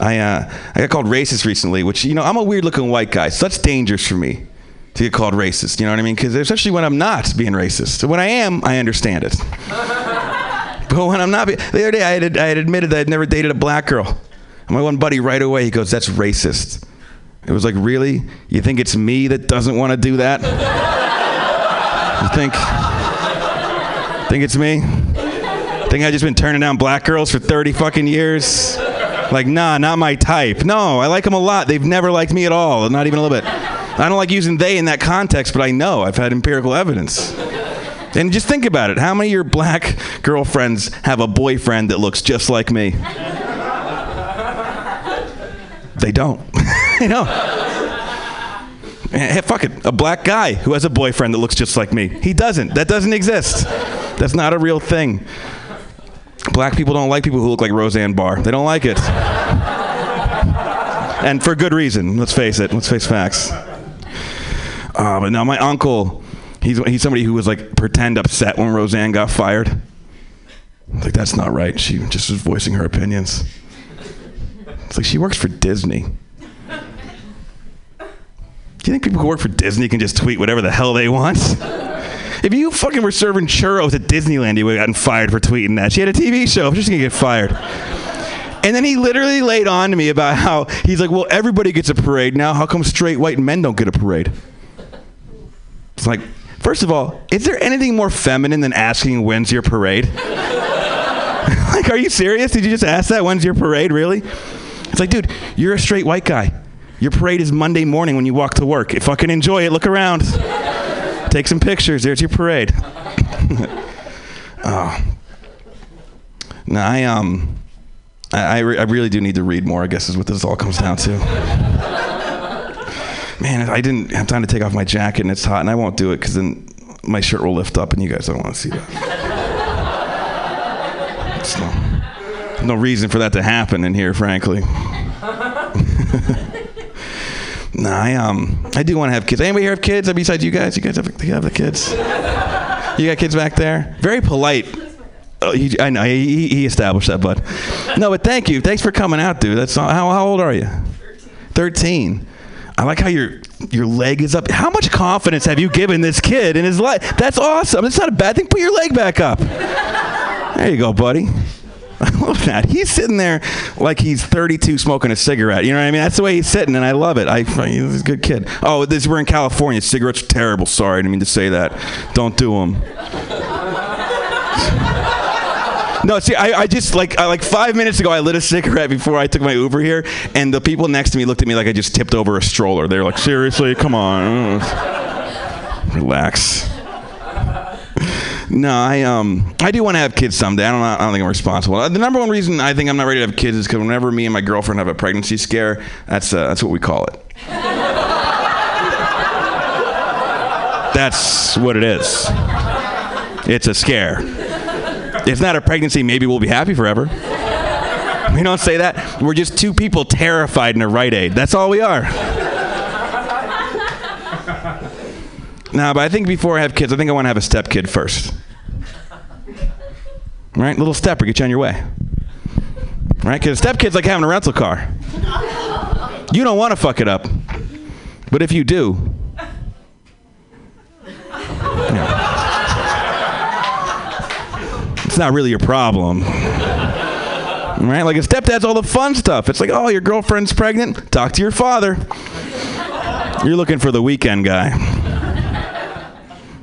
I, uh, I got called racist recently, which, you know, I'm a weird looking white guy, so that's dangerous for me to get called racist. You know what I mean? Because especially when I'm not being racist. When I am, I understand it. <laughs> but when I'm not, be- the other day I had, I had admitted that I'd never dated a black girl. And my one buddy right away, he goes, that's racist. It was like, really? You think it's me that doesn't want to do that? you think? Think it's me? Think I just been turning down black girls for 30 fucking years? Like, nah, not my type. No, I like them a lot. They've never liked me at all, not even a little bit. I don't like using they in that context, but I know. I've had empirical evidence. And just think about it. How many of your black girlfriends have a boyfriend that looks just like me? They don't. <laughs> you know. Hey, fuck it. A black guy who has a boyfriend that looks just like me. He doesn't. That doesn't exist. That's not a real thing. Black people don't like people who look like Roseanne Barr. They don't like it. <laughs> and for good reason. Let's face it. Let's face facts. Uh, but now my uncle, he's, he's somebody who was like pretend upset when Roseanne got fired. Like, that's not right. She just was voicing her opinions. It's like she works for Disney. Do you think people who work for Disney can just tweet whatever the hell they want? If you fucking were serving churros at Disneyland, you would have gotten fired for tweeting that. She had a TV show. I'm just gonna get fired. And then he literally laid on to me about how he's like, well, everybody gets a parade now. How come straight white men don't get a parade? It's like, first of all, is there anything more feminine than asking when's your parade? <laughs> like, are you serious? Did you just ask that? When's your parade? Really? It's like, dude, you're a straight white guy. Your parade is Monday morning when you walk to work. If fucking enjoy it. Look around. Take some pictures. There's your parade. <laughs> oh. No, I um, I I, re- I really do need to read more. I guess is what this all comes down to. <laughs> Man, I didn't have time to take off my jacket and it's hot, and I won't do it because then my shirt will lift up, and you guys don't want to see that. There's no, no reason for that to happen in here, frankly. <laughs> no, I um, I do want to have kids. Anybody here have kids? Besides you guys, you guys have, you have the kids. You got kids back there? Very polite. Oh, he, I know he, he established that, bud. No, but thank you. Thanks for coming out, dude. That's how, how old are you? Thirteen. I like how your your leg is up. How much confidence have you given this kid in his life? That's awesome. That's not a bad thing. Put your leg back up. There you go, buddy. <laughs> I love that. He's sitting there like he's 32 smoking a cigarette. You know what I mean? That's the way he's sitting, and I love it. I, he's a good kid. Oh, this we're in California. Cigarettes are terrible. Sorry, I didn't mean to say that. Don't do them. <laughs> No, see, I, I just like I, like five minutes ago, I lit a cigarette before I took my Uber here, and the people next to me looked at me like I just tipped over a stroller. They were like, "Seriously, come on, <laughs> relax." No, I um I do want to have kids someday. I don't I don't think I'm responsible. The number one reason I think I'm not ready to have kids is because whenever me and my girlfriend have a pregnancy scare, that's uh, that's what we call it. that's what it is. It's a scare. It's not a pregnancy. Maybe we'll be happy forever. We don't say that. We're just two people terrified in a Rite Aid. That's all we are. Nah, but I think before I have kids, I think I want to have a step kid first. Right? Little stepper, get you on your way. Right? Because step kid's like having a rental car. You don't want to fuck it up. But if you do, yeah. it's not really your problem. Right? Like a stepdad's all the fun stuff. It's like, oh, your girlfriend's pregnant? Talk to your father. You're looking for the weekend guy.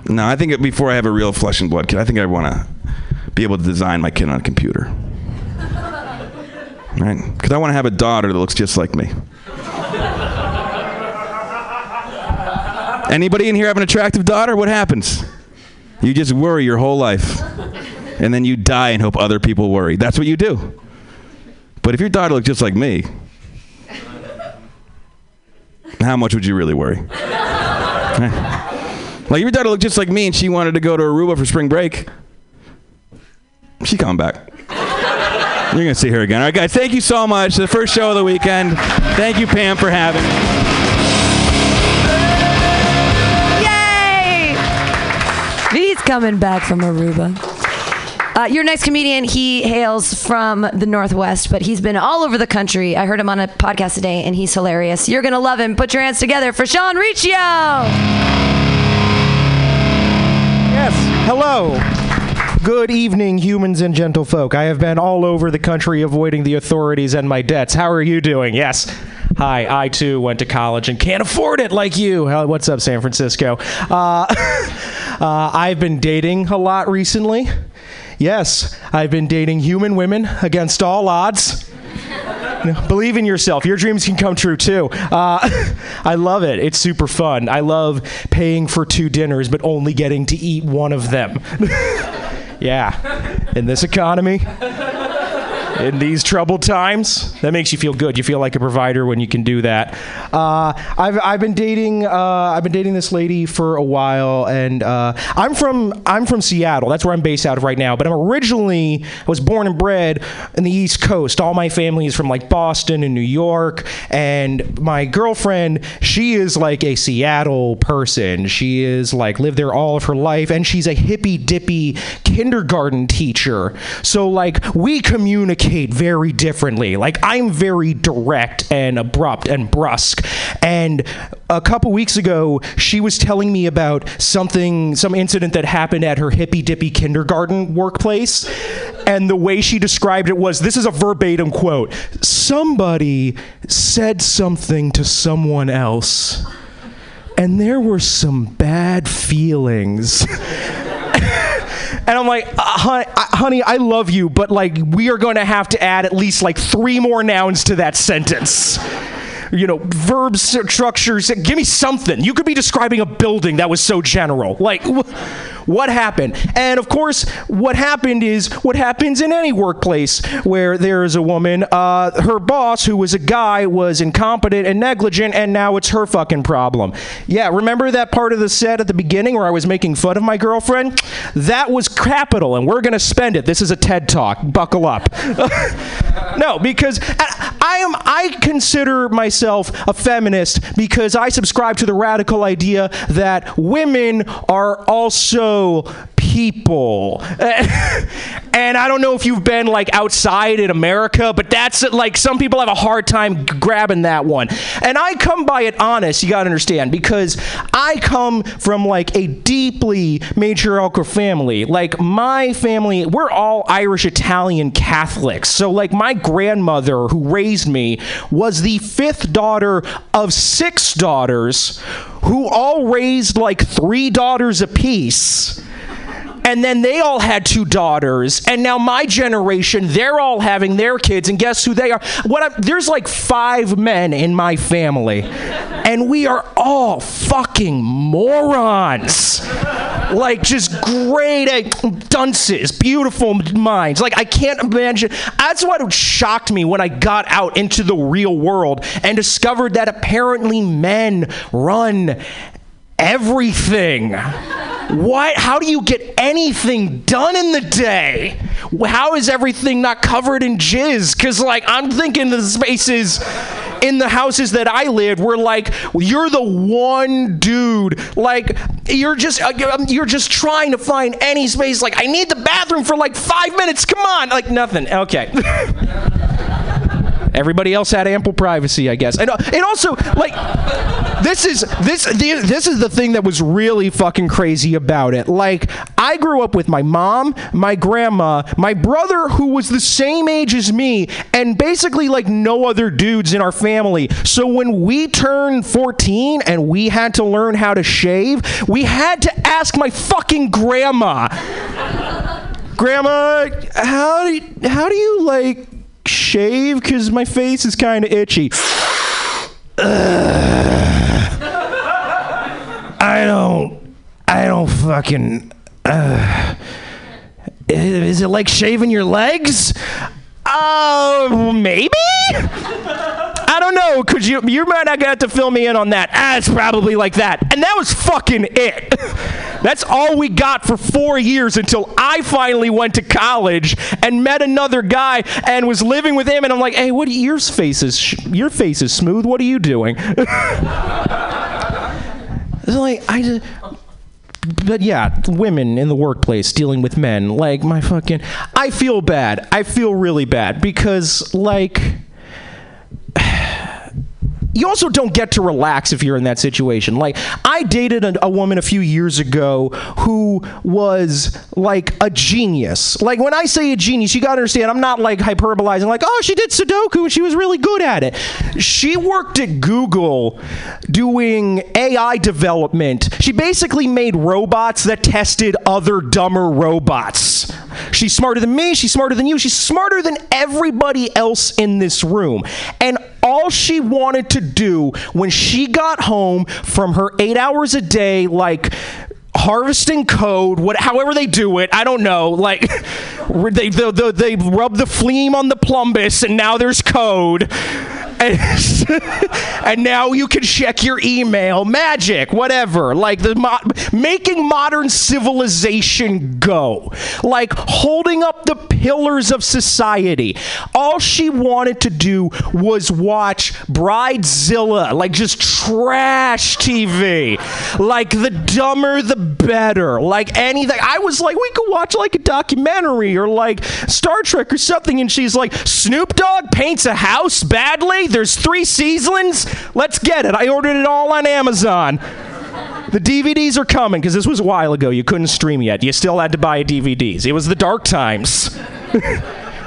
No, I think before I have a real flesh and blood kid, I think I want to be able to design my kid on a computer. <laughs> Right? Because I want to have a daughter that looks just like me. Anybody in here have an attractive daughter? What happens? You just worry your whole life. And then you die and hope other people worry. That's what you do. But if your daughter looked just like me, how much would you really worry? <laughs> Like, your daughter looked just like me and she wanted to go to Aruba for spring break, she's coming back. You're to see her again. All right, guys, thank you so much. The first show of the weekend. Thank you, Pam, for having me. Yay! He's coming back from Aruba. Uh, your next comedian, he hails from the Northwest, but he's been all over the country. I heard him on a podcast today, and he's hilarious. You're going to love him. Put your hands together for Sean Riccio. Hello. Good evening, humans and gentlefolk. I have been all over the country avoiding the authorities and my debts. How are you doing? Yes. Hi, I too went to college and can't afford it like you. What's up, San Francisco? Uh, <laughs> uh, I've been dating a lot recently. Yes, I've been dating human women against all odds. <laughs> Believe in yourself. Your dreams can come true too. Uh, <laughs> I love it. It's super fun. I love paying for two dinners, but only getting to eat one of them. <laughs> yeah. In this economy, in these troubled times, that makes you feel good. You feel like a provider when you can do that. Uh, I've, I've been dating uh, I've been dating this lady for a while, and uh, I'm from I'm from Seattle. That's where I'm based out of right now. But I'm originally I was born and bred in the East Coast. All my family is from like Boston and New York, and my girlfriend she is like a Seattle person. She is like lived there all of her life, and she's a hippy dippy kindergarten teacher. So like we communicate very differently. Like I'm very direct and abrupt and brusque. And a couple weeks ago, she was telling me about something, some incident that happened at her hippy dippy kindergarten workplace. And the way she described it was this is a verbatim quote somebody said something to someone else and there were some bad feelings. <laughs> And I'm like, uh, hon- uh, honey, I love you, but like, we are going to have to add at least like three more nouns to that sentence. You know, verbs, structures. Give me something. You could be describing a building that was so general. Like, wh- what happened? And of course, what happened is what happens in any workplace where there is a woman. Uh, her boss, who was a guy, was incompetent and negligent, and now it's her fucking problem. Yeah, remember that part of the set at the beginning where I was making fun of my girlfriend? That was capital, and we're gonna spend it. This is a TED talk. Buckle up. <laughs> no, because I I am. I consider myself a feminist because I subscribe to the radical idea that women are also people. <laughs> and I don't know if you've been like outside in America, but that's like some people have a hard time grabbing that one. And I come by it honest, you gotta understand, because I come from like a deeply matriarchal family. Like my family, we're all Irish Italian Catholics. So like my grandmother who raised me was the fifth daughter of six daughters who all raised like three daughters apiece and then they all had two daughters. And now my generation they're all having their kids. And guess who they are? What I, there's like five men in my family. And we are all fucking morons. Like just great dunces beautiful minds. Like i can't imagine. That's what shocked me when i got out into the real world and discovered that apparently men run everything. What? How do you get anything done in the day? How is everything not covered in jizz? Because, like, I'm thinking the spaces in the houses that I lived were like, you're the one dude. Like, you're just uh, you're just trying to find any space. Like, I need the bathroom for like five minutes. Come on. Like, nothing. Okay. <laughs> Everybody else had ample privacy, I guess. And uh, it also like this is this the, this is the thing that was really fucking crazy about it. Like I grew up with my mom, my grandma, my brother who was the same age as me, and basically like no other dudes in our family. So when we turned 14 and we had to learn how to shave, we had to ask my fucking grandma. Grandma, how do you, how do you like shave? Cause my face is kind of itchy. I don't. I don't fucking. Uh, is it like shaving your legs? Uh, maybe. I don't know. Could you? You might not have to fill me in on that. Ah, it's probably like that. And that was fucking it. <laughs> That's all we got for four years until I finally went to college and met another guy and was living with him. And I'm like, hey, what? Your face is your face is smooth. What are you doing? <laughs> Like I just. But yeah, women in the workplace dealing with men, like my fucking. I feel bad. I feel really bad because, like. You also don't get to relax if you're in that situation. Like, I dated a, a woman a few years ago who was like a genius. Like, when I say a genius, you gotta understand, I'm not like hyperbolizing, like, oh, she did Sudoku and she was really good at it. She worked at Google doing AI development. She basically made robots that tested other dumber robots. She's smarter than me, she's smarter than you, she's smarter than everybody else in this room. And all she wanted to do when she got home from her eight hours a day, like harvesting code, what, however they do it, I don't know. Like <laughs> they, they, they, they rub the phlegm on the plumbus, and now there's code. <laughs> And, now you can check your email, magic, whatever. Like the mo- making modern civilization go, like holding up the pillars of society. All she wanted to do was watch Bridezilla, like just trash TV. Like the dumber the better. Like anything. I was like, we could watch like a documentary or like Star Trek or something. And she's like, Snoop Dogg paints a house badly. There's three seasons. Let's get it. I ordered it all on Amazon. The DVDs are coming because this was a while ago. You couldn't stream yet. You still had to buy DVDs. It was the dark times. <laughs>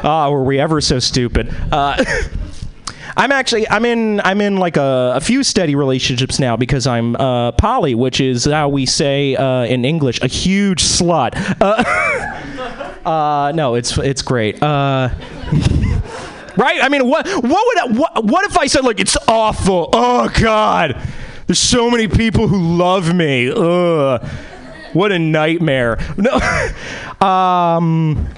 Ah, were we ever so stupid? Uh, <laughs> I'm actually I'm in I'm in like a, a few steady relationships now because I'm uh, poly, which is how we say uh, in English a huge slut. Uh, <laughs> uh, no, it's it's great. Right? I mean, what what would I, what what if I said like it's awful? Oh God, there's so many people who love me. Ugh, what a nightmare. No, <laughs> um.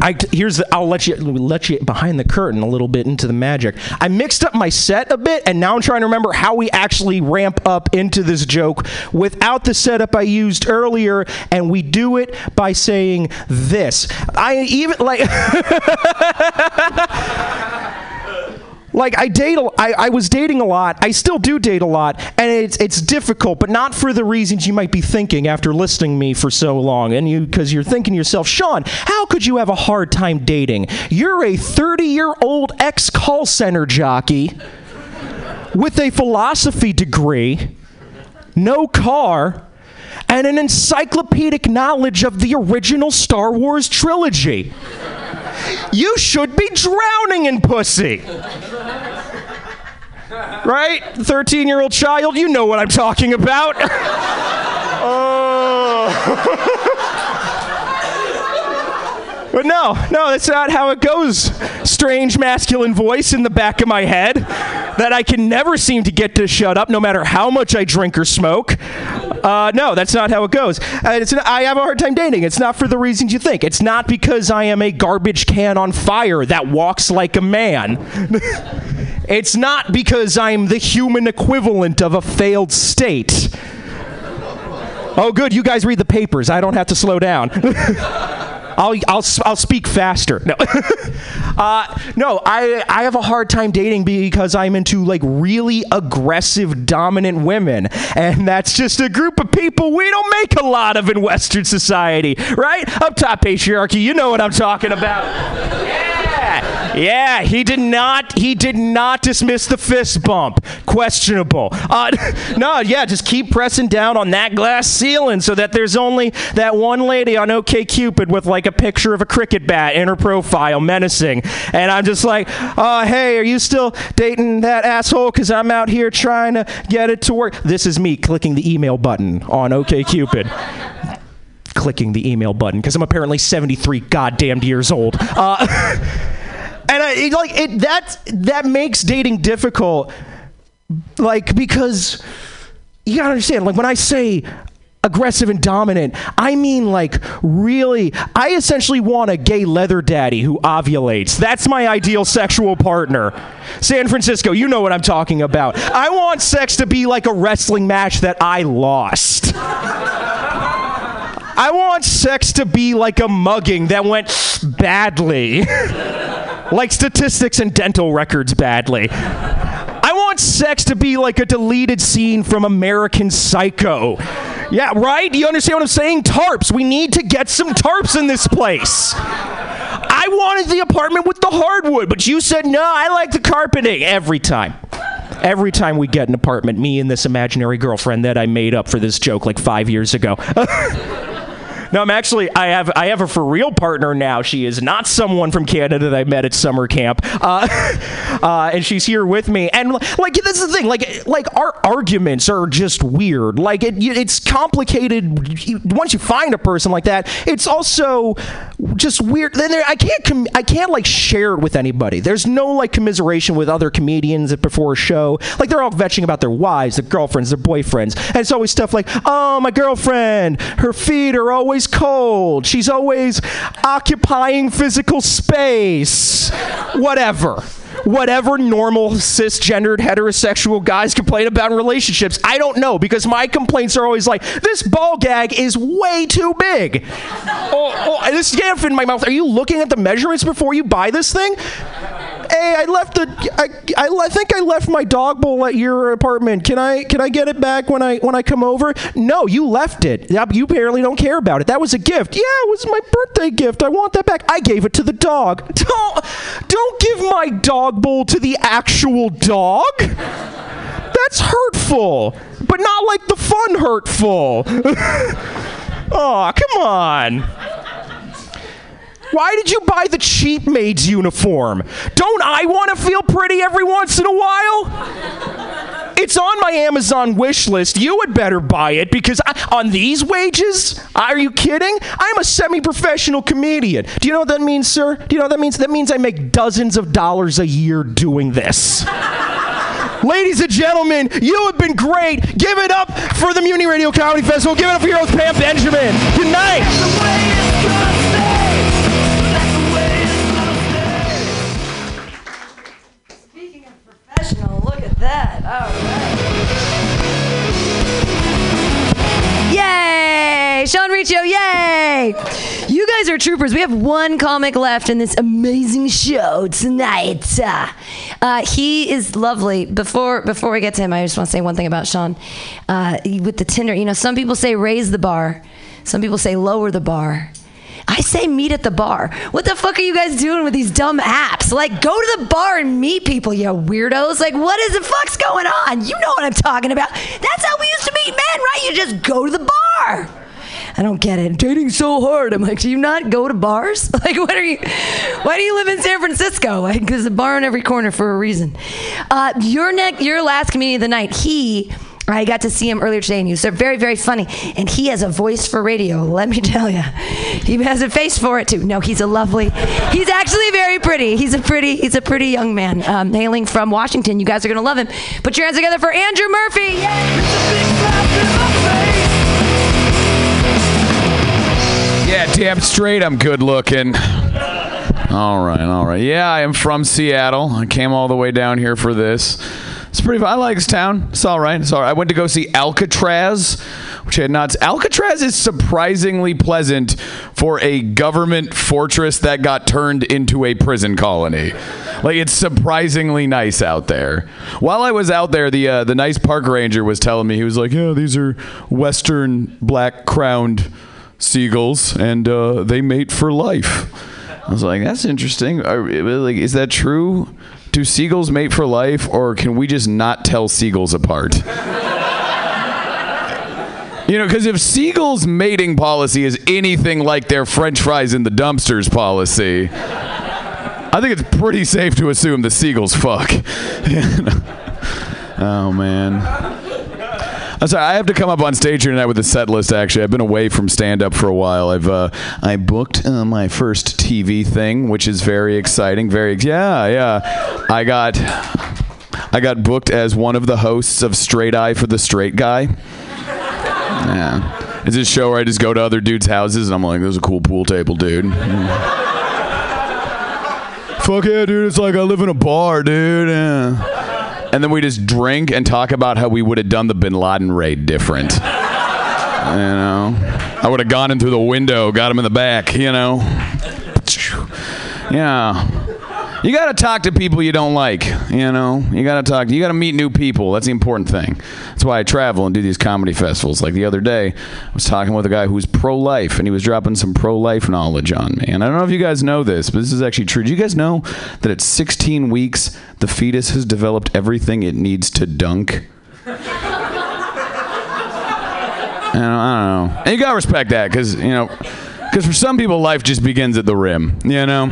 I here's the, I'll let you let you behind the curtain a little bit into the magic. I mixed up my set a bit, and now I'm trying to remember how we actually ramp up into this joke without the setup I used earlier, and we do it by saying this. I even like. <laughs> like I date, a, I, I was dating a lot. I still do date a lot, and it's it's difficult, but not for the reasons you might be thinking after listening to me for so long. And you, because you're thinking to yourself, Sean, how could you have a hard time dating? You're a 30 year old ex call center jockey with a philosophy degree, no car, and an encyclopedic knowledge of the original Star Wars trilogy. You should be drowning in pussy. Right? 13 year old child, you know what I'm talking about. <laughs> oh. <laughs> But no, no, that's not how it goes. Strange masculine voice in the back of my head that I can never seem to get to shut up no matter how much I drink or smoke. Uh, no, that's not how it goes. Uh, it's, I have a hard time dating. It's not for the reasons you think. It's not because I am a garbage can on fire that walks like a man. <laughs> it's not because I'm the human equivalent of a failed state. Oh, good. You guys read the papers. I don't have to slow down. <laughs> I'll, I'll, I'll speak faster. No, <laughs> uh, no I, I have a hard time dating because I'm into like really aggressive, dominant women. And that's just a group of people we don't make a lot of in Western society, right? Up top patriarchy, you know what I'm talking about. Yeah, he did not, he did not dismiss the fist bump. Questionable. Uh, <laughs> no, yeah, just keep pressing down on that glass ceiling so that there's only that one lady on OkCupid with like a picture of a cricket bat in her profile, menacing. And I'm just like, oh, hey, are you still dating that asshole? Because I'm out here trying to get it to work. This is me clicking the email button on OkCupid. clicking the email button because I'm apparently 73 goddamn years old. Uh, <laughs> and I, like it that that makes dating difficult like because you gotta understand like when i say aggressive and dominant i mean like really i essentially want a gay leather daddy who ovulates. That's my ideal sexual partner. San francisco you know what i'm talking about. I want sex to be like a wrestling match that i lost. I want sex to be like a mugging that went badly. <laughs> like statistics and dental records badly. I want sex to be like a deleted scene from American Psycho. Yeah, right? Do you understand what I'm saying? Tarps. We need to get some tarps in this place. I wanted the apartment with the hardwood, but you said no, I like the carpeting every time. Every time we get an apartment, me and this imaginary girlfriend that I made up for this joke like five years ago. <laughs> No, I'm actually I have I have a for real partner now. She is not someone from Canada that I met at summer camp, uh, <laughs> uh, and she's here with me. And like this is the thing, like like our arguments are just weird. Like it, it's complicated. Once you find a person like that, it's also just weird. Then I can't com- I can't like share it with anybody. There's no like commiseration with other comedians before a show. Like they're all vetching about their wives, their girlfriends, their boyfriends, and it's always stuff like, oh my girlfriend, her feet are always cold. She's always occupying physical space. Whatever. Whatever normal cisgendered heterosexual guys complain about in relationships, I don't know because my complaints are always like, this ball gag is way too big. oh, oh, this gap in my mouth. Are you looking at the measurements before you buy this thing? Hey, I left the. I, I, I think I left my dog bowl at your apartment. Can I can I get it back when I when I come over? No, you left it. You apparently don't care about it. That was a gift. Yeah, it was my birthday gift. I want that back. I gave it to the dog. <laughs> Don't don't give my dog bowl to the actual dog. That's hurtful, but not like the fun hurtful. <laughs> oh, come on. Why did you buy the cheap maid's uniform. Don't I want to feel pretty every once in a while? It's on my Amazon wish list. You had better buy it because I, on these wages, are you kidding? I'm a semi-professional comedian. Do you know what that means, sir? Do you know what that means? That means I make dozens of dollars a year doing this. Ladies and gentlemen, you have been great. Give it up for the Mutiny Radio Comedy Festival. Give it up for your host, Pam Benjamin. Good night. That. All right. Yay! Sean Riccio, yay! You guys are troopers. We have one comic left in this amazing show tonight. Uh, uh, he is lovely. Before before we get to him, I just want to say one thing about Sean. Uh, with the Tinder, you know, some people say raise the bar, some people say lower the bar. I say meet at the bar. What the fuck are you guys doing with these dumb apps? Like, go to the bar and meet people, you weirdos. Like, what is the fuck's going on? You know what I'm talking about. That's how we used to meet men, right? You just go to the bar. I don't get it. Dating's so hard. I'm like, do you not go to bars? <laughs> Like, what are you? Why do you live in San Francisco? Like, there's a bar on every corner for a reason. Uh, your neck, your last comedian of the night. He. I got to see him earlier today, and he was very, very funny. And he has a voice for radio. Let me <laughs> tell you, he has a face for it too. No, he's a lovely. He's actually very pretty. He's a pretty. He's a pretty young man, um, hailing from Washington. You guys are gonna love him. Put your hands together for Andrew Murphy. Yeah, damn straight I'm good looking. All right, all right. Yeah, I am from Seattle. I came all the way down here for this. It's pretty fun. I like this town. It's all right. It's all right. I went to go see Alcatraz, which I had not. Alcatraz is surprisingly pleasant for a government fortress that got turned into a prison colony. Like it's surprisingly nice out there. While I was out there, the uh, the nice park ranger was telling me he was like, "Yeah, these are western black crowned seagulls, and uh, they mate for life." I was like, "That's interesting. Are, like, is that true? Do seagulls mate for life, or can we just not tell seagulls apart?" <laughs> You know, because if Seagull's mating policy is anything like their French fries in the dumpsters policy, I think it's pretty safe to assume the Seagulls fuck. <laughs> oh man. I'm sorry. I have to come up on stage here tonight with a set list. Actually, I've been away from stand up for a while. I've uh, I booked uh, my first TV thing, which is very exciting. Very yeah yeah. I got I got booked as one of the hosts of Straight Eye for the Straight Guy. Yeah. It's this show where I just go to other dudes' houses and I'm like, there's a cool pool table, dude. <laughs> Fuck yeah, dude. It's like I live in a bar, dude. Yeah. And then we just drink and talk about how we would have done the bin Laden raid different. <laughs> You know? I would have gone in through the window, got him in the back, you know? Yeah. You got to talk to people you don't like, you know? You got to talk, you got to meet new people. That's the important thing. That's why I travel and do these comedy festivals. Like the other day, I was talking with a guy who was pro life and he was dropping some pro life knowledge on me. And I don't know if you guys know this, but this is actually true. Do you guys know that at 16 weeks, the fetus has developed everything it needs to dunk? <laughs> I don't, I don't know. And you gotta respect that, because you know, because for some people, life just begins at the rim. You know.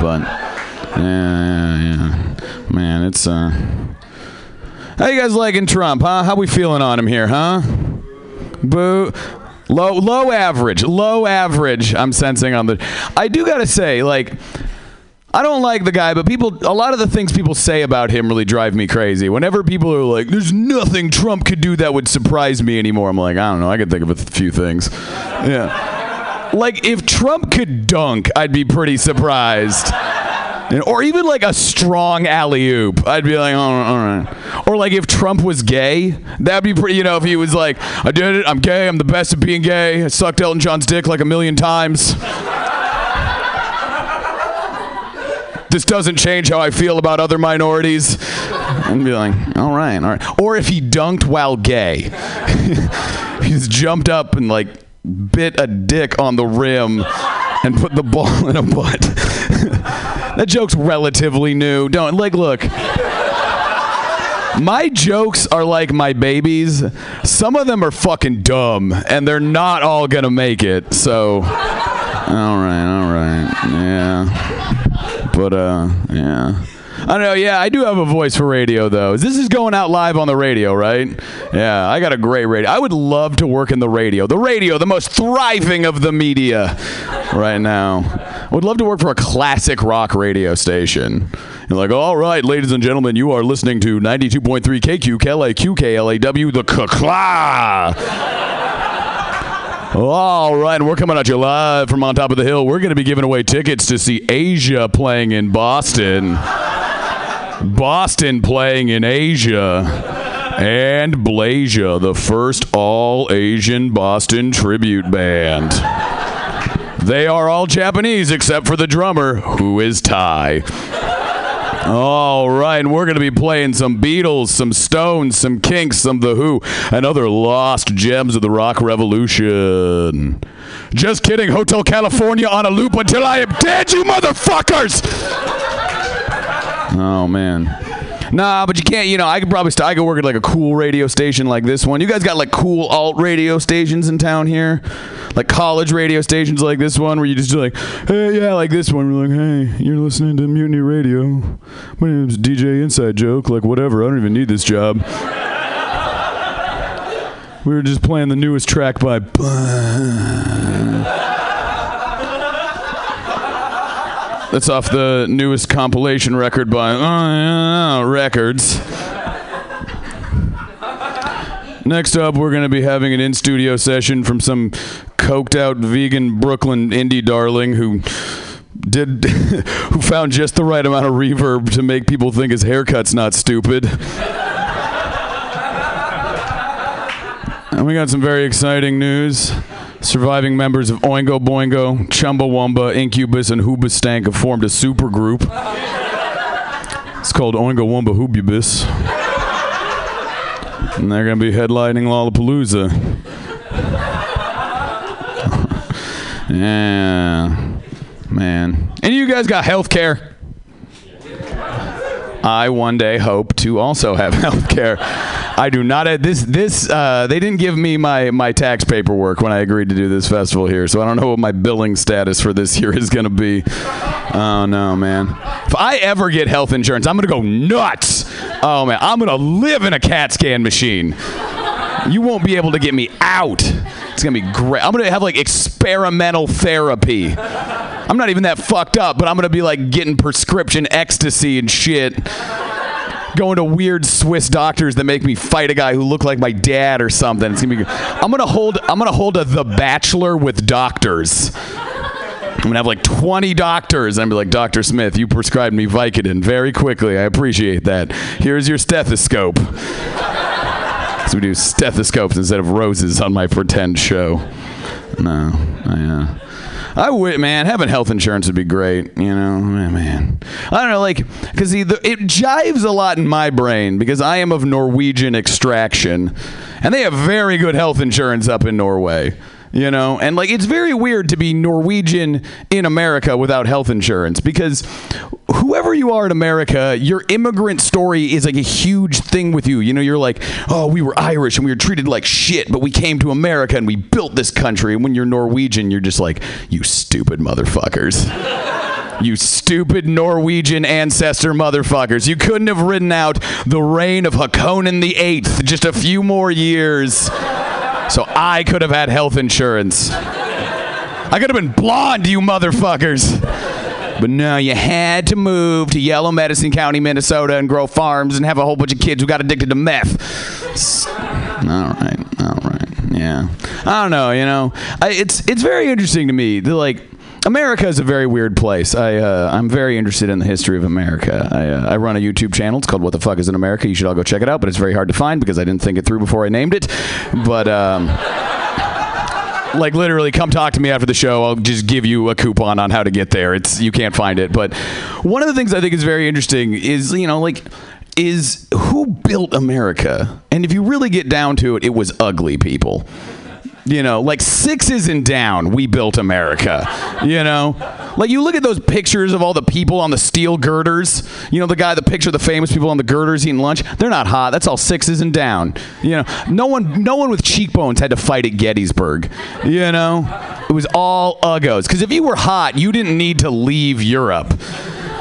But yeah, yeah, man, it's uh. How you guys liking Trump, huh? How we feeling on him here, huh? Boo. Low, low average, low average. I'm sensing on the. I do gotta say, like, I don't like the guy, but people, a lot of the things people say about him really drive me crazy. Whenever people are like, "There's nothing Trump could do that would surprise me anymore," I'm like, I don't know. I can think of a few things. Yeah, like if Trump could dunk, I'd be pretty surprised. Or even like a strong alley oop. I'd be like, oh, all right. Or like if Trump was gay, that'd be pretty, you know, if he was like, I did it, I'm gay, I'm the best at being gay, I sucked Elton John's dick like a million times. this doesn't change how I feel about other minorities. And be like, all right, all right. Or if he dunked while gay, <laughs> he's jumped up and like bit a dick on the rim and put the ball in a butt. That joke's relatively new. Don't like look. My jokes are like my babies. Some of them are fucking dumb, and they're not all gonna make it. So All right, all right. Yeah. But uh yeah. I don't know. Yeah, I do have a voice for radio, though. This is going out live on the radio, right? Yeah, I got a great radio. I would love to work in the radio. The radio, the most thriving of the media right now. I would love to work for a classic rock radio station. You're like, all right, ladies and gentlemen, you are listening to 92.3 KQ, KLA, QKLAW, the KLA. All right, we're coming at you live from on top of the hill. We're going to be giving away tickets to see Asia playing in Boston. Boston playing in Asia. And Blasia, the first all Asian Boston tribute band. They are all Japanese except for the drummer, who is Thai. All right, and we're going to be playing some Beatles, some Stones, some Kinks, some The Who, and other lost gems of the rock revolution. Just kidding, Hotel California on a loop until I am dead, you motherfuckers! Oh, man. Nah, but you can't. You know, I could probably. St- I could work at like a cool radio station like this one. You guys got like cool alt radio stations in town here, like college radio stations like this one, where you just do like, hey, yeah, like this one. We're like, hey, you're listening to Mutiny Radio. My name's DJ Inside Joke. Like whatever. I don't even need this job. We were just playing the newest track by. That's off the newest compilation record by uh, Records. Next up, we're going to be having an in studio session from some coked out vegan Brooklyn indie darling who did <laughs> who found just the right amount of reverb to make people think his haircut's not stupid. And we got some very exciting news. Surviving members of Oingo Boingo, Chumbawamba, Incubus, and Hoobastank have formed a supergroup. It's called Oingo Wumba Hoobubus. And they're going to be headlining Lollapalooza. <laughs> yeah. Man. Any of you guys got health care? I one day hope to also have <laughs> health care. I do not. Have, this this uh, they didn't give me my my tax paperwork when I agreed to do this festival here, so I don't know what my billing status for this year is going to be. Oh no, man! If I ever get health insurance, I'm going to go nuts. Oh man, I'm going to live in a CAT scan machine. You won't be able to get me out. It's gonna be great. I'm gonna have like experimental therapy. I'm not even that fucked up, but I'm gonna be like getting prescription ecstasy and shit. Going to weird Swiss doctors that make me fight a guy who looked like my dad or something. It's gonna be. I'm gonna hold. I'm gonna hold a The Bachelor with doctors. I'm gonna have like 20 doctors. I'm be like, Dr. Smith, you prescribed me Vicodin very quickly. I appreciate that. Here's your stethoscope. So we do stethoscopes instead of roses on my pretend show. No, I, uh, I would, man, having health insurance would be great. You know, man, man. I don't know, like, because it jives a lot in my brain because I am of Norwegian extraction, and they have very good health insurance up in Norway. You know, and like it's very weird to be Norwegian in America without health insurance because whoever you are in America, your immigrant story is like a huge thing with you. You know, you're like, oh, we were Irish and we were treated like shit, but we came to America and we built this country. And when you're Norwegian, you're just like, you stupid motherfuckers. You stupid Norwegian ancestor motherfuckers. You couldn't have ridden out the reign of Hakonen the Eighth just a few more years. So I could have had health insurance. I could have been blonde, you motherfuckers. But no, you had to move to Yellow Medicine County, Minnesota, and grow farms and have a whole bunch of kids who got addicted to meth. All right, all right, yeah. I don't know, you know. I, it's it's very interesting to me. The, like America is a very weird place. I uh, I'm very interested in the history of America. I, uh, I run a YouTube channel. It's called What the Fuck Is in America. You should all go check it out. But it's very hard to find because I didn't think it through before I named it. But um, like literally, come talk to me after the show. I'll just give you a coupon on how to get there. It's you can't find it. But one of the things I think is very interesting is you know like is who built America? And if you really get down to it, it was ugly people You know, like sixes and down, we built America. You know, like you look at those pictures of all the people on the steel girders. You know, the guy, the picture of the famous people on the girders eating lunch. They're not hot. That's all sixes and down. You know, no one, no one with cheekbones had to fight at Gettysburg. You know, it was all uggos. Because if you were hot, you didn't need to leave Europe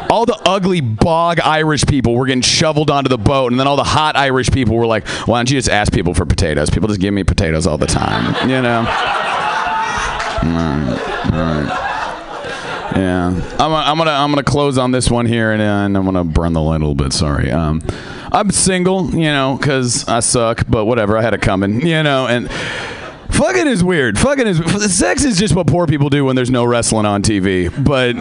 all the ugly bog Irish people were getting shoveled onto the boat, and then all the hot Irish people were like, "Why don't you just ask people for potatoes? People just give me potatoes all the time, you know." <laughs> Right, right. Yeah, I'm, I'm gonna I'm gonna close on this one here, and, and I'm gonna burn the light a little bit. Sorry. Um, I'm single, you know, because I suck, but whatever. I had it coming, <laughs> you know, and. Fucking is weird. Fucking is sex is just what poor people do when there's no wrestling on TV. But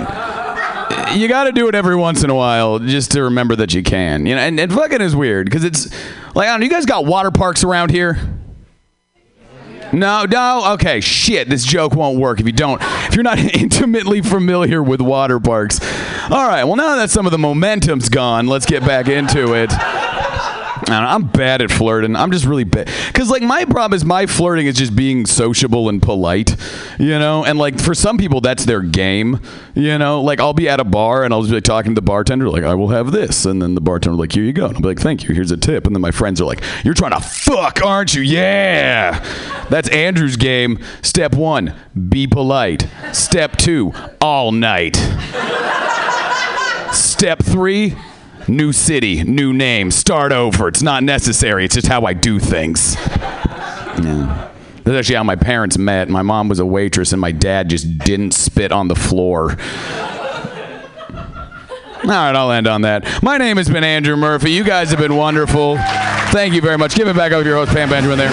you got to do it every once in a while just to remember that you can. You know, and, and fucking is weird because it's like I don't know. You guys got water parks around here? No, no. Okay, shit. This joke won't work if you don't. If you're not <laughs> intimately familiar with water parks. All right. Well, now that some of the momentum's gone, let's get back into it. I I'm bad at flirting. I'm just really bad. Because, like, my problem is my flirting is just being sociable and polite, you know? And, like, for some people, that's their game, you know? Like, I'll be at a bar and I'll just be like, talking to the bartender, like, I will have this. And then the bartender, like, here you go. And I'll be like, thank you. Here's a tip. And then my friends are like, you're trying to fuck, aren't you? Yeah. That's Andrew's game. Step one, be polite. Step two, all night. Step three, new city, new name, start over. It's not necessary. It's just how I do things. Yeah. That's actually how my parents met. My mom was a waitress, and my dad just didn't spit on the floor. All right, I'll end on that. My name has been Andrew Murphy. You guys have been wonderful. Thank you very much. Give it back up to your host, Pam Benjamin, there.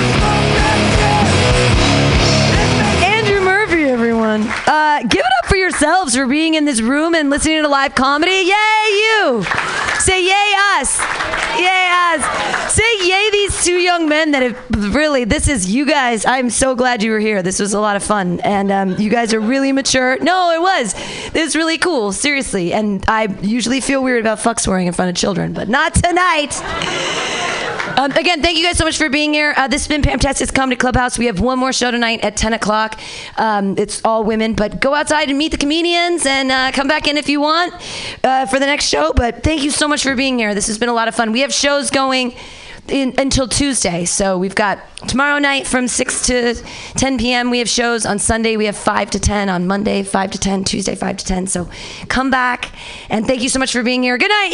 Andrew Murphy, everyone. Uh, give it up for yourselves for being in this room and listening to live comedy. Yay, you! Say yay us! Yay us! Say yay these two young men that have really. This is you guys. I'm so glad you were here. This was a lot of fun, and um, you guys are really mature. No, it was. This is really cool. Seriously, and I usually feel weird about fuck swearing in front of children, but not tonight. Um, again, thank you guys so much for being here. Uh, this has been Pam Testis Comedy Clubhouse. We have one more show tonight at 10 o'clock. Um, it's all women, but go outside and meet the comedians and uh, come back in if you want uh, for the next show. But thank you so much for being here. This has been a lot of fun. We have shows going. In, until Tuesday. So we've got tomorrow night from 6 to 10 p.m. We have shows. On Sunday, we have 5 to 10. On Monday, 5 to 10. Tuesday, 5 to 10. So come back. And thank you so much for being here. Good night.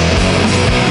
Yay! Thank you.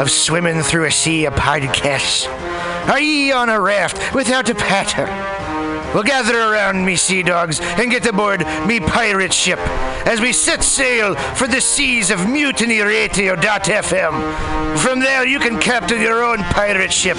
Of swimming through a sea of podcasts? Are ye on a raft without a paddle? Well, gather around me, sea dogs, and get aboard me pirate ship as we set sail for the seas of mutinyradio.fm. From there, you can captain your own pirate ship